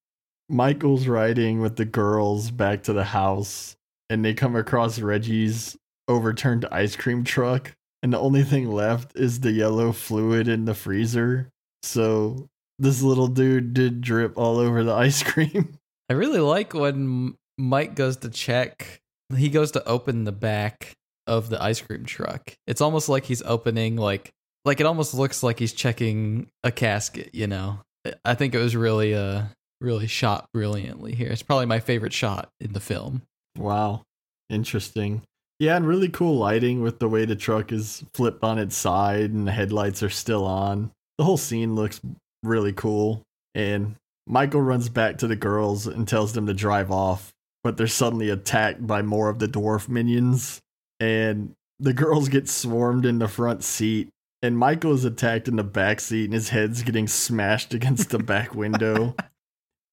michael's riding with the girls back to the house and they come across reggie's overturned ice cream truck and the only thing left is the yellow fluid in the freezer so this little dude did drip all over the ice cream. I really like when Mike goes to check. He goes to open the back of the ice cream truck. It's almost like he's opening like like it almost looks like he's checking a casket, you know. I think it was really uh really shot brilliantly here. It's probably my favorite shot in the film. Wow. Interesting. Yeah, and really cool lighting with the way the truck is flipped on its side and the headlights are still on. The whole scene looks really cool. And Michael runs back to the girls and tells them to drive off, but they're suddenly attacked by more of the dwarf minions. And the girls get swarmed in the front seat. And Michael is attacked in the back seat, and his head's getting smashed against the back window.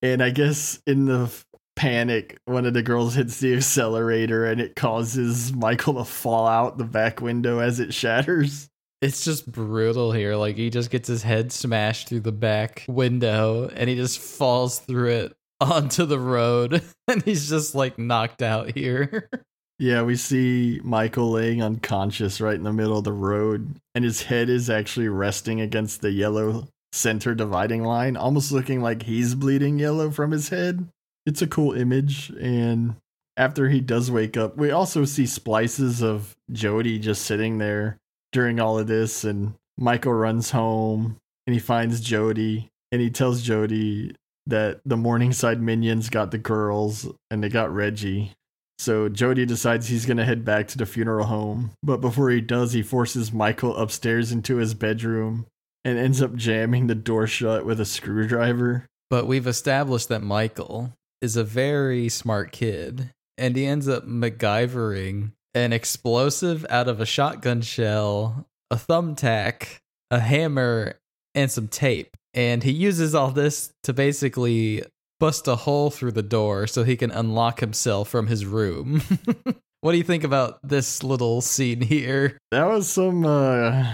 And I guess in the panic, one of the girls hits the accelerator and it causes Michael to fall out the back window as it shatters. It's just brutal here. Like he just gets his head smashed through the back window and he just falls through it onto the road and he's just like knocked out here. Yeah, we see Michael laying unconscious right in the middle of the road, and his head is actually resting against the yellow center dividing line, almost looking like he's bleeding yellow from his head. It's a cool image, and after he does wake up, we also see splices of Jody just sitting there during all of this, and Michael runs home and he finds Jody, and he tells Jody that the Morningside minions got the girls and they got Reggie. So Jody decides he's going to head back to the funeral home. But before he does, he forces Michael upstairs into his bedroom and ends up jamming the door shut with a screwdriver. But we've established that Michael is a very smart kid and he ends up MacGyvering an explosive out of a shotgun shell, a thumbtack, a hammer, and some tape. And he uses all this to basically bust a hole through the door so he can unlock himself from his room. what do you think about this little scene here? That was some uh,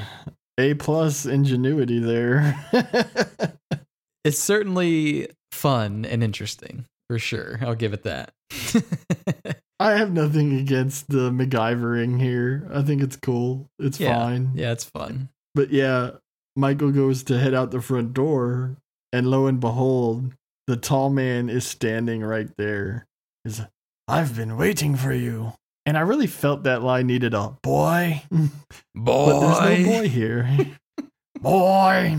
A plus ingenuity there. it's certainly fun and interesting for sure. I'll give it that. I have nothing against the MacGyvering here. I think it's cool. It's yeah. fine. Yeah, it's fun. But yeah, Michael goes to head out the front door, and lo and behold, the tall man is standing right there. Is I've been waiting for you. And I really felt that line needed a boy. Boy. But there's no boy here. boy.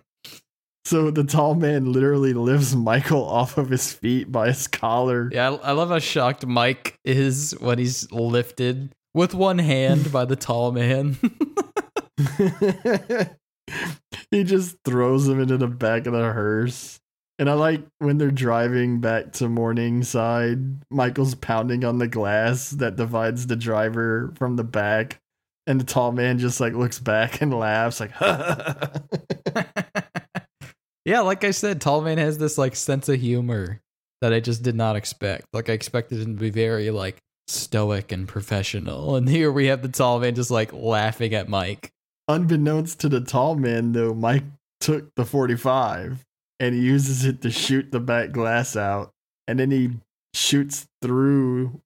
so the tall man literally lifts Michael off of his feet by his collar. Yeah, I, I love how shocked Mike is when he's lifted with one hand by the tall man. he just throws him into the back of the hearse. And I like when they're driving back to Morningside, Michael's pounding on the glass that divides the driver from the back. And the tall man just like looks back and laughs, like, yeah, like I said, Tall Man has this like sense of humor that I just did not expect. Like I expected him to be very like stoic and professional. And here we have the tall man just like laughing at Mike. Unbeknownst to the tall man, though, Mike took the 45 and he uses it to shoot the back glass out. And then he shoots through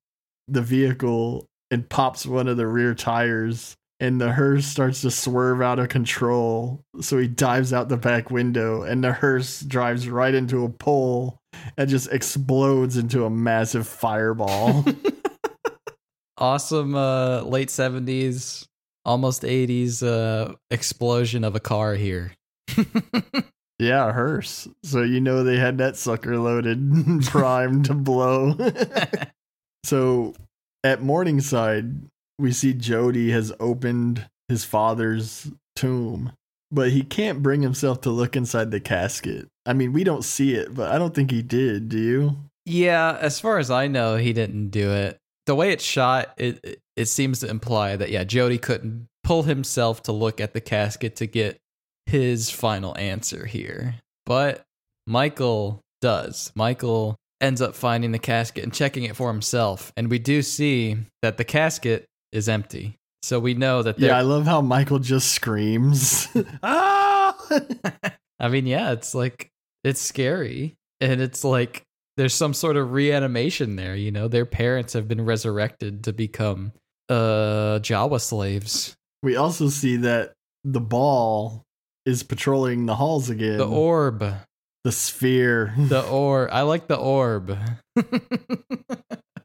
the vehicle and pops one of the rear tires. And the hearse starts to swerve out of control. So he dives out the back window, and the hearse drives right into a pole and just explodes into a massive fireball. awesome uh, late 70s, almost 80s uh, explosion of a car here. Yeah, hearse. So you know they had that sucker loaded, primed to blow. so at Morningside, we see Jody has opened his father's tomb, but he can't bring himself to look inside the casket. I mean, we don't see it, but I don't think he did. Do you? Yeah, as far as I know, he didn't do it. The way it's shot, it it seems to imply that yeah, Jody couldn't pull himself to look at the casket to get his final answer here. But Michael does. Michael ends up finding the casket and checking it for himself. And we do see that the casket is empty. So we know that Yeah, I love how Michael just screams. ah! I mean, yeah, it's like it's scary. And it's like there's some sort of reanimation there, you know. Their parents have been resurrected to become uh Jawa slaves. We also see that the ball is patrolling the halls again. The orb. The sphere. The orb. I like the orb.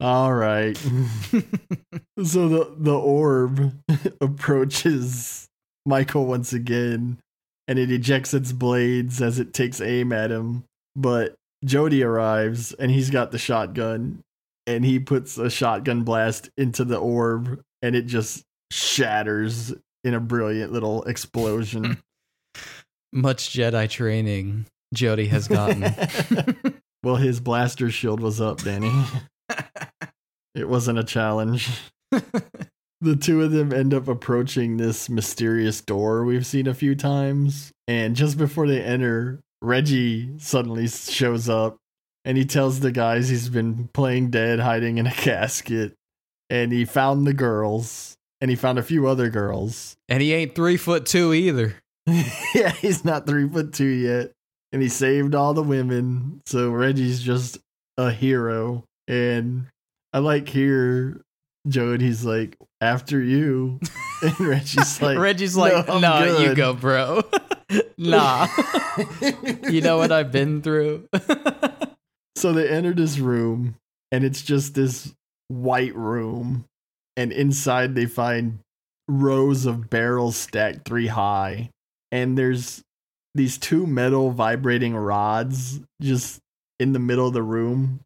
All right. so the the orb approaches Michael once again and it ejects its blades as it takes aim at him. But Jody arrives and he's got the shotgun and he puts a shotgun blast into the orb and it just shatters in a brilliant little explosion. Much Jedi training Jody has gotten. well, his blaster shield was up, Danny. it wasn't a challenge. the two of them end up approaching this mysterious door we've seen a few times. And just before they enter, Reggie suddenly shows up and he tells the guys he's been playing dead, hiding in a casket. And he found the girls and he found a few other girls. And he ain't three foot two either. yeah, he's not three foot two yet. And he saved all the women. So Reggie's just a hero. And I like here Joe and he's like, after you. And Reggie's like Reggie's like, no, nah, you go, bro. nah. you know what I've been through. so they enter this room and it's just this white room. And inside they find rows of barrels stacked three high. And there's these two metal vibrating rods just in the middle of the room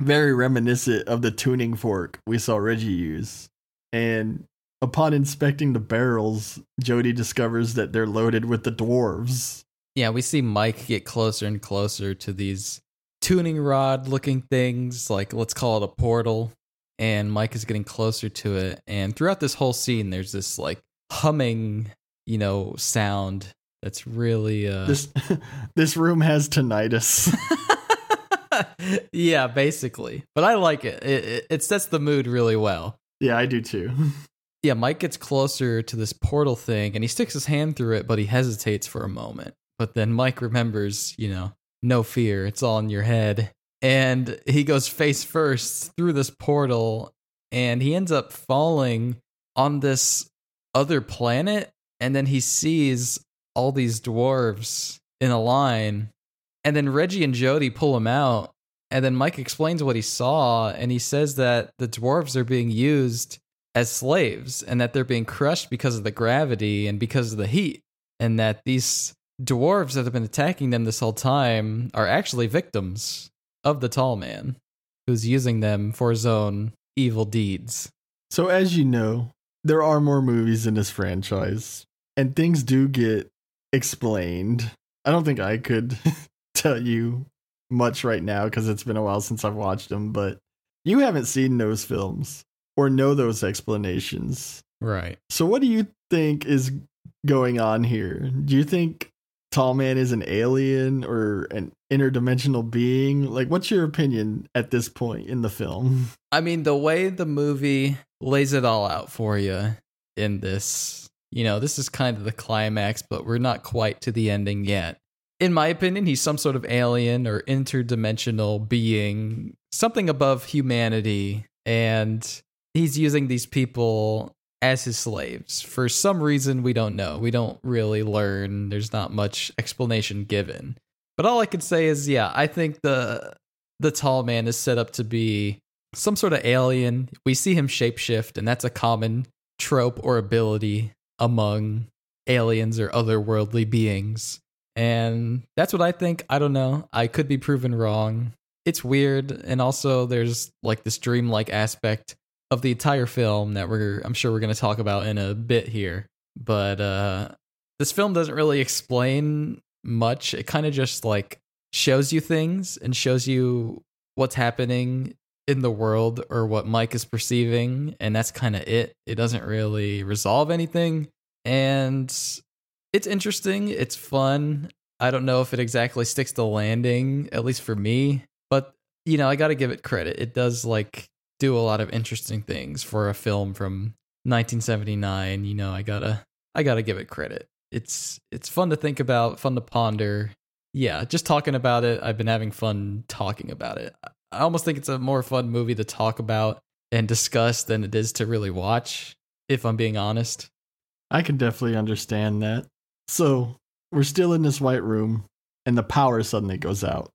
very reminiscent of the tuning fork we saw Reggie use. And upon inspecting the barrels, Jody discovers that they're loaded with the dwarves. Yeah, we see Mike get closer and closer to these tuning rod looking things, like let's call it a portal. And Mike is getting closer to it. And throughout this whole scene, there's this like humming, you know, sound that's really uh this this room has tinnitus. yeah, basically. But I like it. It, it. it sets the mood really well. Yeah, I do too. yeah, Mike gets closer to this portal thing and he sticks his hand through it, but he hesitates for a moment. But then Mike remembers, you know, no fear, it's all in your head. And he goes face first through this portal and he ends up falling on this other planet. And then he sees all these dwarves in a line and then Reggie and Jody pull him out. And then Mike explains what he saw. And he says that the dwarves are being used as slaves and that they're being crushed because of the gravity and because of the heat. And that these dwarves that have been attacking them this whole time are actually victims of the tall man who's using them for his own evil deeds. So, as you know, there are more movies in this franchise, and things do get explained. I don't think I could tell you much right now because it's been a while since I've watched them, but you haven't seen those films or know those explanations. Right. So, what do you think is going on here? Do you think Tall Man is an alien or an interdimensional being? Like, what's your opinion at this point in the film? I mean, the way the movie lays it all out for you in this, you know, this is kind of the climax, but we're not quite to the ending yet in my opinion, he's some sort of alien or interdimensional being, something above humanity, and he's using these people as his slaves. For some reason, we don't know. We don't really learn. There's not much explanation given. But all I can say is, yeah, I think the the tall man is set up to be some sort of alien. We see him shapeshift, and that's a common trope or ability among aliens or otherworldly beings. And that's what I think. I don't know. I could be proven wrong. It's weird. And also, there's like this dreamlike aspect of the entire film that we're, I'm sure we're going to talk about in a bit here. But uh, this film doesn't really explain much. It kind of just like shows you things and shows you what's happening in the world or what Mike is perceiving. And that's kind of it. It doesn't really resolve anything. And it's interesting. It's fun. I don't know if it exactly sticks the landing, at least for me, but you know, I got to give it credit. It does like do a lot of interesting things for a film from 1979. You know, I gotta, I gotta give it credit. It's it's fun to think about, fun to ponder. Yeah, just talking about it, I've been having fun talking about it. I almost think it's a more fun movie to talk about and discuss than it is to really watch, if I'm being honest. I can definitely understand that. So, we're still in this white room, and the power suddenly goes out.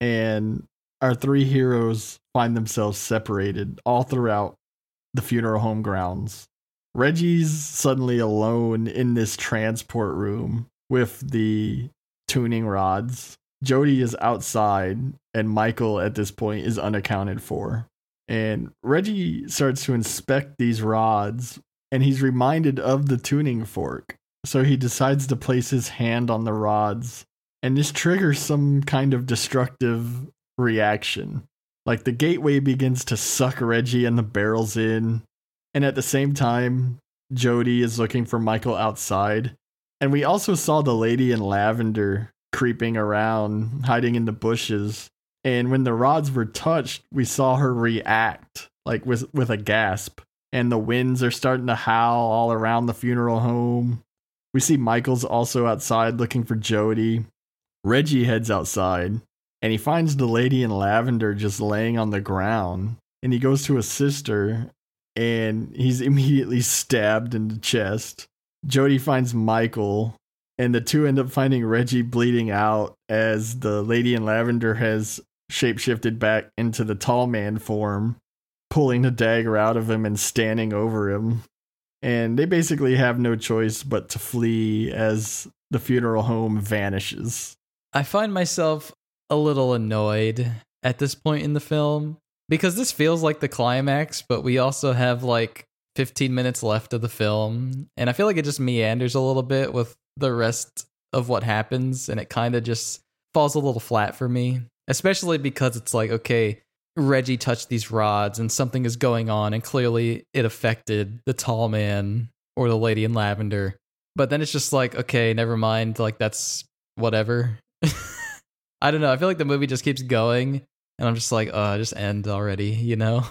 And our three heroes find themselves separated all throughout the funeral home grounds. Reggie's suddenly alone in this transport room with the tuning rods. Jody is outside, and Michael at this point is unaccounted for. And Reggie starts to inspect these rods, and he's reminded of the tuning fork. So he decides to place his hand on the rods, and this triggers some kind of destructive reaction. Like the gateway begins to suck Reggie and the barrels in, and at the same time, Jody is looking for Michael outside. And we also saw the lady in lavender creeping around, hiding in the bushes. And when the rods were touched, we saw her react like with with a gasp. And the winds are starting to howl all around the funeral home. We see Michael's also outside looking for Jody. Reggie heads outside and he finds the lady in lavender just laying on the ground. And he goes to his sister and he's immediately stabbed in the chest. Jody finds Michael and the two end up finding Reggie bleeding out as the lady in lavender has shapeshifted back into the tall man form, pulling the dagger out of him and standing over him. And they basically have no choice but to flee as the funeral home vanishes. I find myself a little annoyed at this point in the film because this feels like the climax, but we also have like 15 minutes left of the film. And I feel like it just meanders a little bit with the rest of what happens. And it kind of just falls a little flat for me, especially because it's like, okay, Reggie touched these rods and something is going on. And clearly it affected the tall man or the lady in lavender. But then it's just like, okay, never mind. Like, that's whatever. I don't know. I feel like the movie just keeps going. And I'm just like, oh, just end already, you know?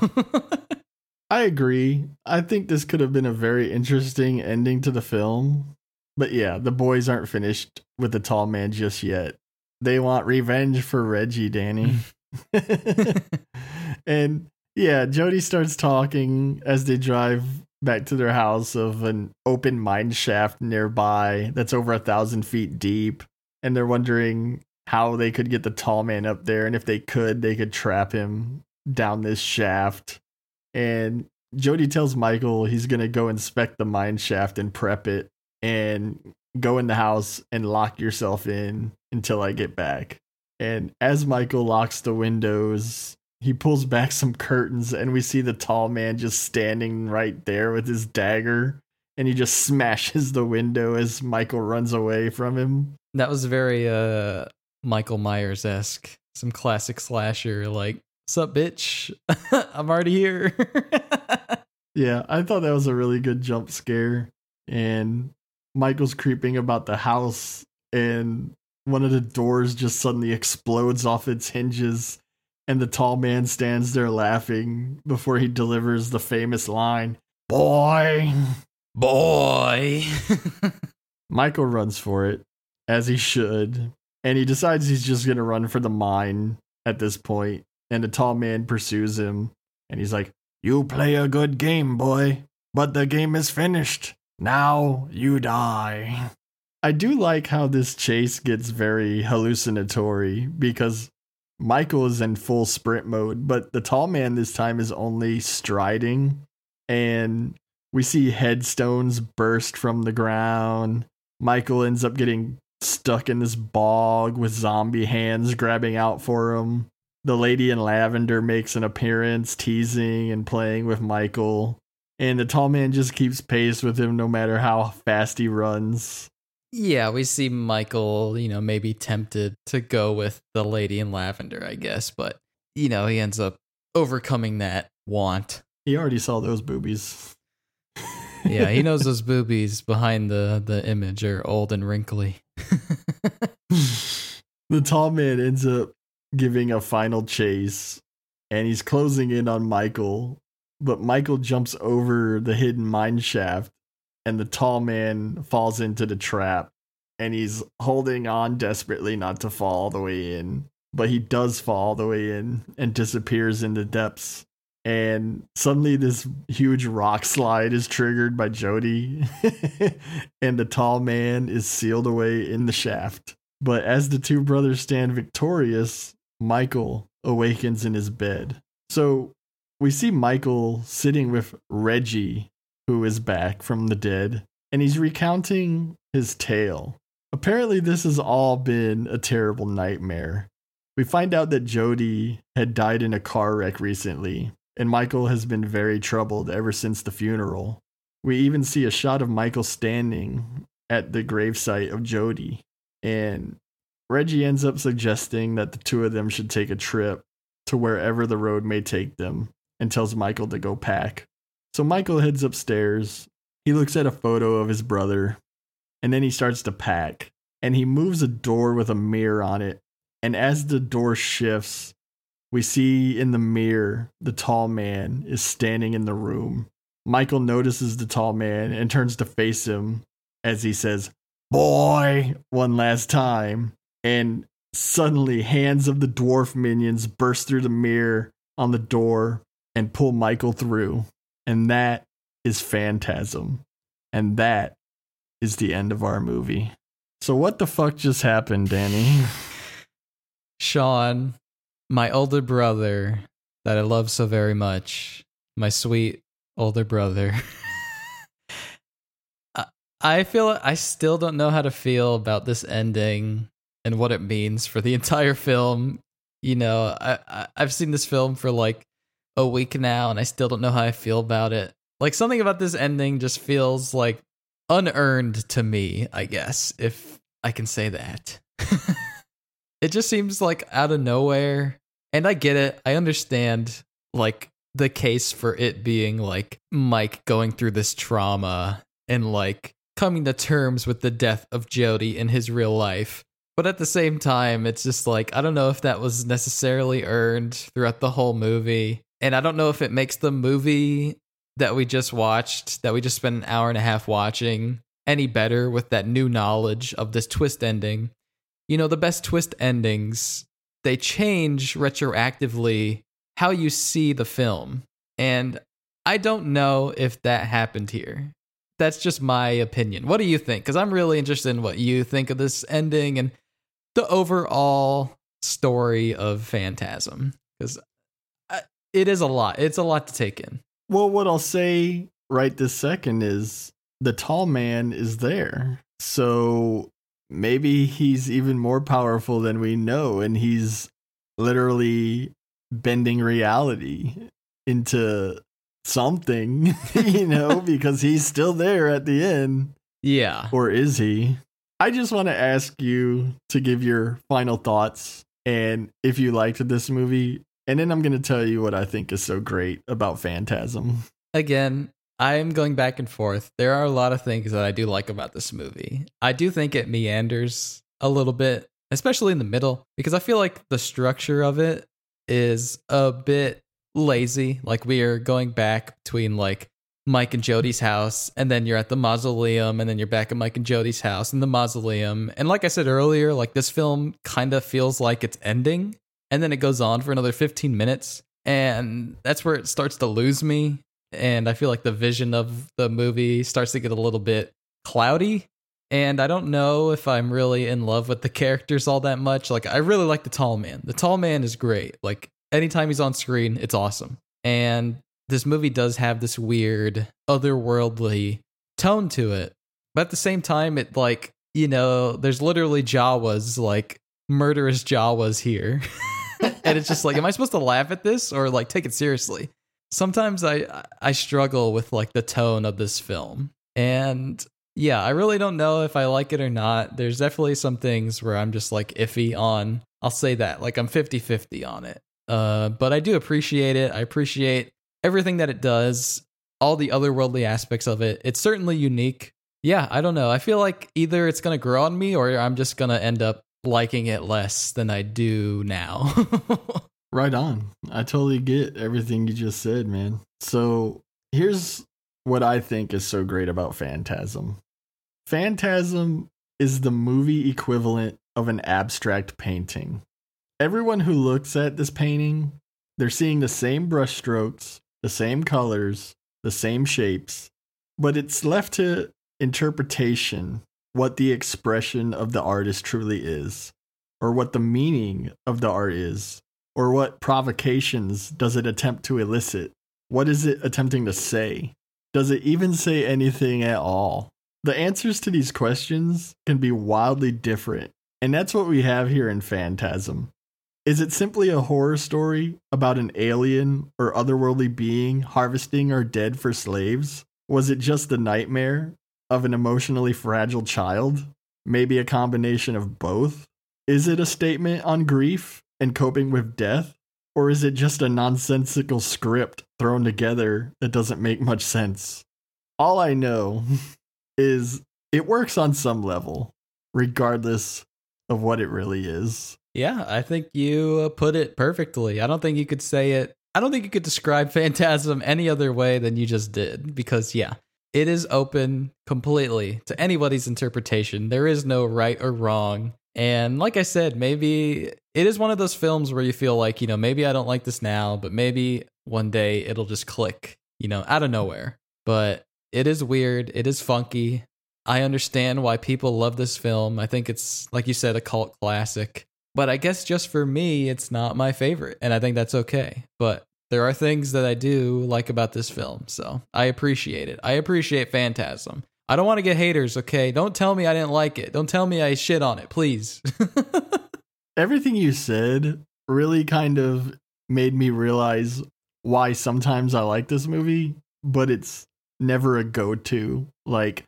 I agree. I think this could have been a very interesting ending to the film. But yeah, the boys aren't finished with the tall man just yet. They want revenge for Reggie, Danny. Mm. and yeah, Jody starts talking as they drive back to their house of an open mine shaft nearby that's over a thousand feet deep. And they're wondering how they could get the tall man up there. And if they could, they could trap him down this shaft. And Jody tells Michael he's going to go inspect the mine shaft and prep it and go in the house and lock yourself in until I get back. And as Michael locks the windows, he pulls back some curtains and we see the tall man just standing right there with his dagger and he just smashes the window as Michael runs away from him. That was very uh Michael Myers esque. Some classic slasher like, sup bitch? I'm already here. yeah, I thought that was a really good jump scare. And Michael's creeping about the house and one of the doors just suddenly explodes off its hinges and the tall man stands there laughing before he delivers the famous line boy. Boy. Michael runs for it as he should and he decides he's just going to run for the mine at this point and the tall man pursues him and he's like you play a good game boy but the game is finished. Now you die I do like how this chase gets very hallucinatory because Michael is in full sprint mode, but the tall man this time is only striding. And we see headstones burst from the ground. Michael ends up getting stuck in this bog with zombie hands grabbing out for him. The lady in lavender makes an appearance, teasing and playing with Michael. And the tall man just keeps pace with him no matter how fast he runs. Yeah, we see Michael, you know, maybe tempted to go with the lady in lavender, I guess, but you know, he ends up overcoming that want. He already saw those boobies. yeah, he knows those boobies behind the the image are old and wrinkly. the tall man ends up giving a final chase and he's closing in on Michael, but Michael jumps over the hidden mine shaft and the tall man falls into the trap and he's holding on desperately not to fall all the way in but he does fall all the way in and disappears in the depths and suddenly this huge rock slide is triggered by Jody, and the tall man is sealed away in the shaft. But as the two brothers stand victorious, Michael awakens in his bed. So we see Michael sitting with Reggie, who is back from the dead, and he's recounting his tale. Apparently, this has all been a terrible nightmare. We find out that Jody had died in a car wreck recently, and Michael has been very troubled ever since the funeral. We even see a shot of Michael standing at the gravesite of Jody, and Reggie ends up suggesting that the two of them should take a trip to wherever the road may take them and tells Michael to go pack. So Michael heads upstairs. He looks at a photo of his brother and then he starts to pack. And he moves a door with a mirror on it. And as the door shifts, we see in the mirror the tall man is standing in the room. Michael notices the tall man and turns to face him as he says, Boy, one last time. And suddenly, hands of the dwarf minions burst through the mirror on the door and pull Michael through. And that is Phantasm. And that is the end of our movie. So, what the fuck just happened, Danny? Sean, my older brother that I love so very much, my sweet older brother. I feel I still don't know how to feel about this ending and what it means for the entire film. You know, I, I I've seen this film for like a week now, and I still don't know how I feel about it. Like something about this ending just feels like unearned to me, I guess, if I can say that. it just seems like out of nowhere. And I get it. I understand like the case for it being like Mike going through this trauma and like coming to terms with the death of Jody in his real life. But at the same time, it's just like, I don't know if that was necessarily earned throughout the whole movie. And I don't know if it makes the movie that we just watched, that we just spent an hour and a half watching, any better with that new knowledge of this twist ending. You know, the best twist endings, they change retroactively how you see the film. And I don't know if that happened here. That's just my opinion. What do you think? Because I'm really interested in what you think of this ending and the overall story of Phantasm. Because it is a lot. It's a lot to take in. Well, what I'll say right this second is the tall man is there. So maybe he's even more powerful than we know, and he's literally bending reality into something, you know, because he's still there at the end. Yeah. Or is he? I just want to ask you to give your final thoughts and if you liked this movie, and then I'm going to tell you what I think is so great about Phantasm. Again, I'm going back and forth. There are a lot of things that I do like about this movie. I do think it meanders a little bit, especially in the middle, because I feel like the structure of it is a bit lazy. Like we are going back between like Mike and Jody's house, and then you're at the mausoleum, and then you're back at Mike and Jody's house in the mausoleum. And like I said earlier, like this film kind of feels like it's ending and then it goes on for another 15 minutes and that's where it starts to lose me. And i feel like the vision of the movie starts to get a little bit cloudy. And i don't know if i'm really in love with the characters all that much. Like i really like the tall man. The tall man is great. Like anytime he's on screen it's awesome. And this movie does have this weird otherworldly tone to it. But at the same time it like you know there's literally jawas like murderous jawas here and it's just like, am I supposed to laugh at this or like take it seriously? Sometimes I I struggle with like the tone of this film. And yeah, I really don't know if I like it or not. There's definitely some things where I'm just like iffy on. I'll say that. Like I'm 50-50 on it. Uh, but I do appreciate it. I appreciate everything that it does, all the otherworldly aspects of it. It's certainly unique. Yeah, I don't know. I feel like either it's going to grow on me or I'm just going to end up liking it less than I do now. right on. I totally get everything you just said, man. So here's what I think is so great about Phantasm Phantasm is the movie equivalent of an abstract painting. Everyone who looks at this painting, They're seeing the same brushstrokes, the same colors, the same shapes, but it's left to interpretation what the expression of the artist truly is, or what the meaning of the art is, or what provocations does it attempt to elicit? What is it attempting to say? Does it even say anything at all? The answers to these questions can be wildly different, and that's what we have here in Phantasm. Is it simply a horror story about an alien or otherworldly being harvesting our dead for slaves? Was it just a nightmare of an emotionally fragile child? Maybe a combination of both? Is it a statement on grief and coping with death? Or is it just a nonsensical script thrown together that doesn't make much sense? All I know is it works on some level, regardless of what it really is. Yeah, I think you uh, put it perfectly. I don't think you could say it. I don't think you could describe Phantasm any other way than you just did because, yeah, it is open completely to anybody's interpretation. There is no right or wrong. And like I said, maybe it is one of those films where you feel like, you know, maybe I don't like this now, but maybe one day it'll just click, you know, out of nowhere. But it is weird. It is funky. I understand why people love this film. I think it's, like you said, a cult classic. But I guess just for me, it's not my favorite. And I think that's okay. But there are things that I do like about this film. So I appreciate it. I appreciate Phantasm. I don't want to get haters, okay? Don't tell me I didn't like it. Don't tell me I shit on it, please. Everything you said really kind of made me realize why sometimes I like this movie, but it's never a go to. Like,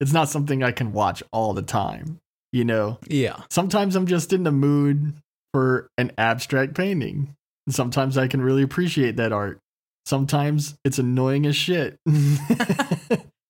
it's not something I can watch all the time, you know? Yeah. Sometimes I'm just in the mood for an abstract painting. Sometimes I can really appreciate that art. Sometimes it's annoying as shit.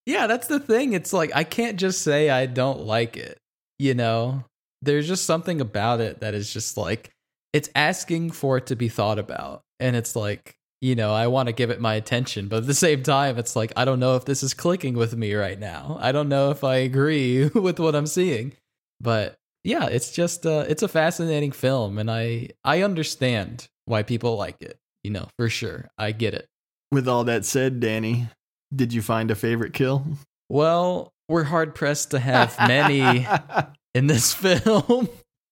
Yeah, that's the thing. It's like I can't just say I don't like it. You know, there's just something about it that is just like it's asking for it to be thought about. And it's like, you know, I want to give it my attention, but at the same time, it's like I don't know if this is clicking with me right now. I don't know if I agree with what I'm seeing. But yeah, it's just uh it's a fascinating film and I I understand why people like it, you know, for sure. I get it. With all that said, Danny, did you find a favorite kill? Well, we're hard pressed to have many in this film.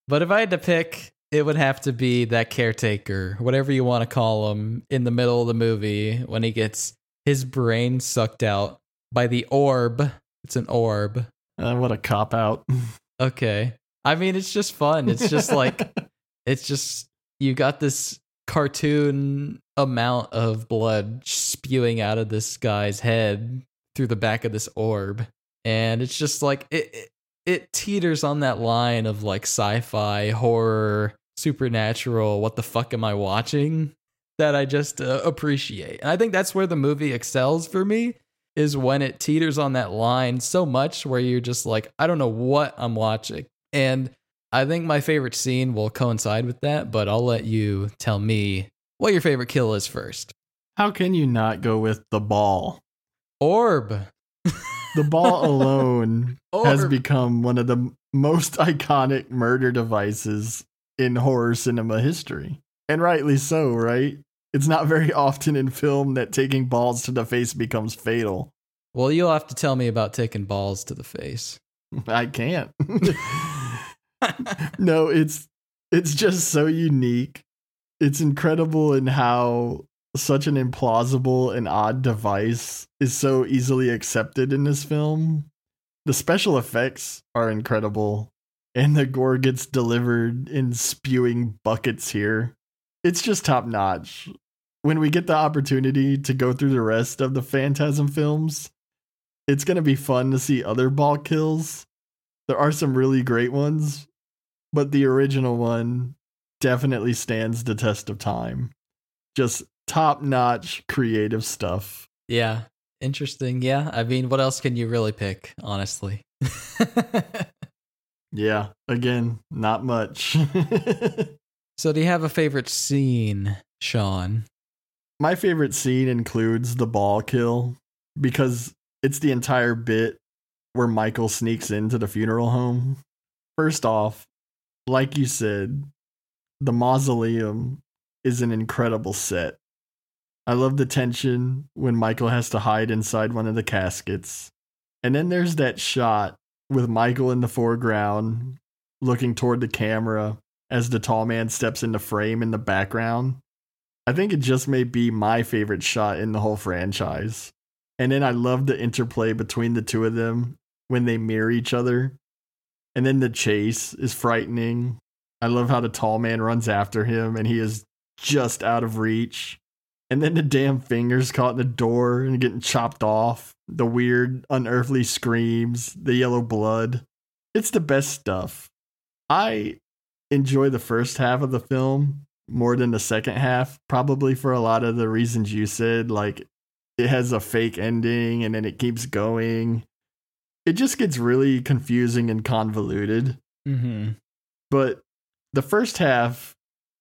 but if I had to pick, it would have to be that caretaker, whatever you want to call him, in the middle of the movie when he gets his brain sucked out by the orb. It's an orb. Uh, what a cop out. Okay. I mean, it's just fun. It's just like, it's just, you got this cartoon amount of blood spewing out of this guy's head through the back of this orb. And it's just like it, it it, teeters on that line of like sci-fi horror supernatural what the fuck am i watching? That i just uh, appreciate. And i think that's where the movie excels for me is when it teeters on that line so much where you're just like i don't know what i'm watching and I think my favorite scene will coincide with that, but I'll let you tell me what your favorite kill is first. How can you not go with the ball? Orb. the ball alone Orb. has become one of the most iconic murder devices in horror cinema history. And rightly so, right? It's not very often in film that taking balls to the face becomes fatal. Well, you'll have to tell me about taking balls to the face. I can't. no, it's it's just so unique. It's incredible in how such an implausible and odd device is so easily accepted in this film. The special effects are incredible, and the gore gets delivered in spewing buckets here. It's just top notch. When we get the opportunity to go through the rest of the Phantasm films, it's going to be fun to see other ball kills. There are some really great ones, but the original one definitely stands the test of time. Just top notch creative stuff. Yeah. Interesting. Yeah. I mean, what else can you really pick, honestly? yeah. Again, not much. so, do you have a favorite scene, Sean? My favorite scene includes the ball kill because it's the entire bit where Michael sneaks into the funeral home. First off, like you said, the mausoleum is an incredible set. I love the tension when Michael has to hide inside one of the caskets. And then there's that shot with Michael in the foreground looking toward the camera as the tall man steps into frame in the background. I think it just may be my favorite shot in the whole franchise. And then I love the interplay between the two of them when they mirror each other. And then the chase is frightening. I love how the tall man runs after him and he is just out of reach. And then the damn fingers caught in the door and getting chopped off. The weird, unearthly screams, the yellow blood. It's the best stuff. I enjoy the first half of the film more than the second half, probably for a lot of the reasons you said. Like, it has a fake ending and then it keeps going. It just gets really confusing and convoluted. Mm-hmm. But the first half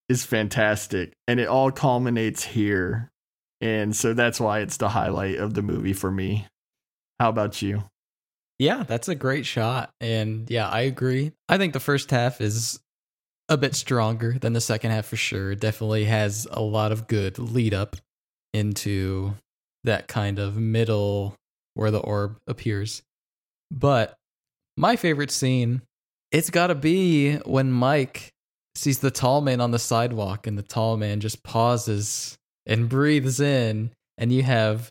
is fantastic and it all culminates here. And so that's why it's the highlight of the movie for me. How about you? Yeah, that's a great shot. And yeah, I agree. I think the first half is a bit stronger than the second half for sure. Definitely has a lot of good lead up into that kind of middle where the orb appears. But my favorite scene, it's got to be when Mike sees the tall man on the sidewalk and the tall man just pauses and breathes in and you have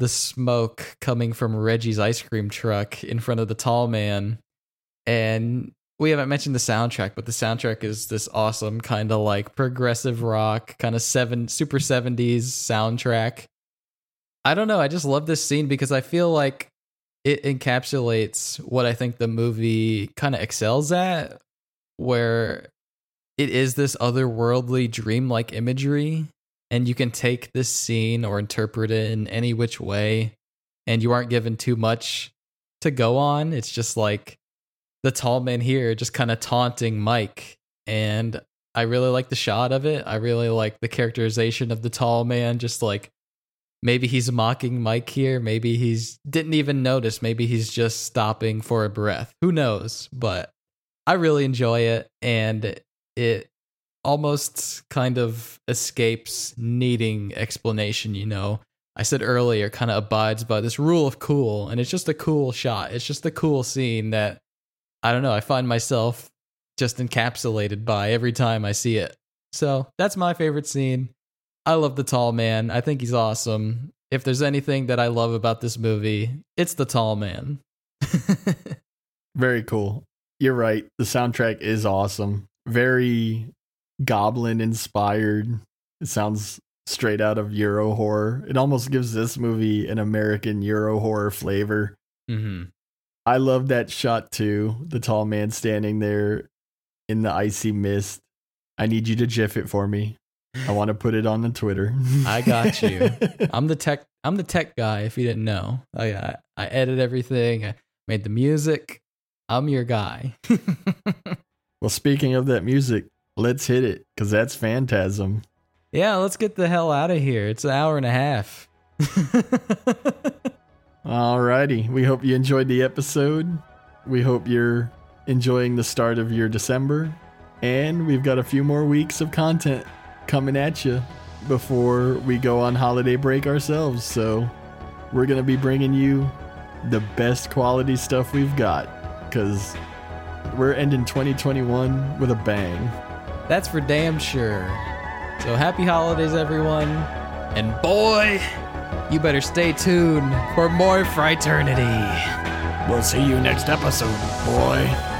the smoke coming from Reggie's ice cream truck in front of the tall man. And we haven't mentioned the soundtrack but the soundtrack is this awesome kind of like progressive rock kind of 7 super 70s soundtrack. I don't know I just love this scene because I feel like it encapsulates what I think the movie kind of excels at where it is this otherworldly dreamlike imagery and you can take this scene or interpret it in any which way and you aren't given too much to go on. It's just like the tall man here just kind of taunting mike and i really like the shot of it. I really like the characterization of the tall man just like maybe he's mocking mike here maybe he's didn't even notice maybe he's just stopping for a breath who knows but i really enjoy it and it almost kind of escapes needing explanation, you know. I said earlier, kind of abides by this rule of cool, and it's just a cool shot. It's just a cool scene that I don't know, I find myself just encapsulated by every time I see it. So that's my favorite scene. I love the tall man. I think he's awesome. If there's anything that I love about this movie, it's the tall man. Very cool. You're right. The soundtrack is awesome. Very goblin inspired. It sounds straight out of Euro horror. It almost gives this movie an American Euro horror flavor. mm-hmm. I love that shot too. The tall man standing there in the icy mist. I need you to GIF it for me. I want to put it on the Twitter. I got you. I'm the tech. I'm the tech guy. If you didn't know, oh, I I, I edit everything. I made the music. I'm your guy. well, speaking of that music, let's hit it because that's Phantasm. yeah, let's get the hell out of here. It's an hour and a half. Alrighty. We hope you enjoyed the episode. We hope you're enjoying the start of your December. And we've got a few more weeks of content coming at you before we go on holiday break ourselves. So we're going to be bringing you the best quality stuff we've got because we're ending 2021 with a bang. That's for damn sure. So happy holidays, everyone. And boy, you better stay tuned for more Frighternity. We'll see you next episode, boy.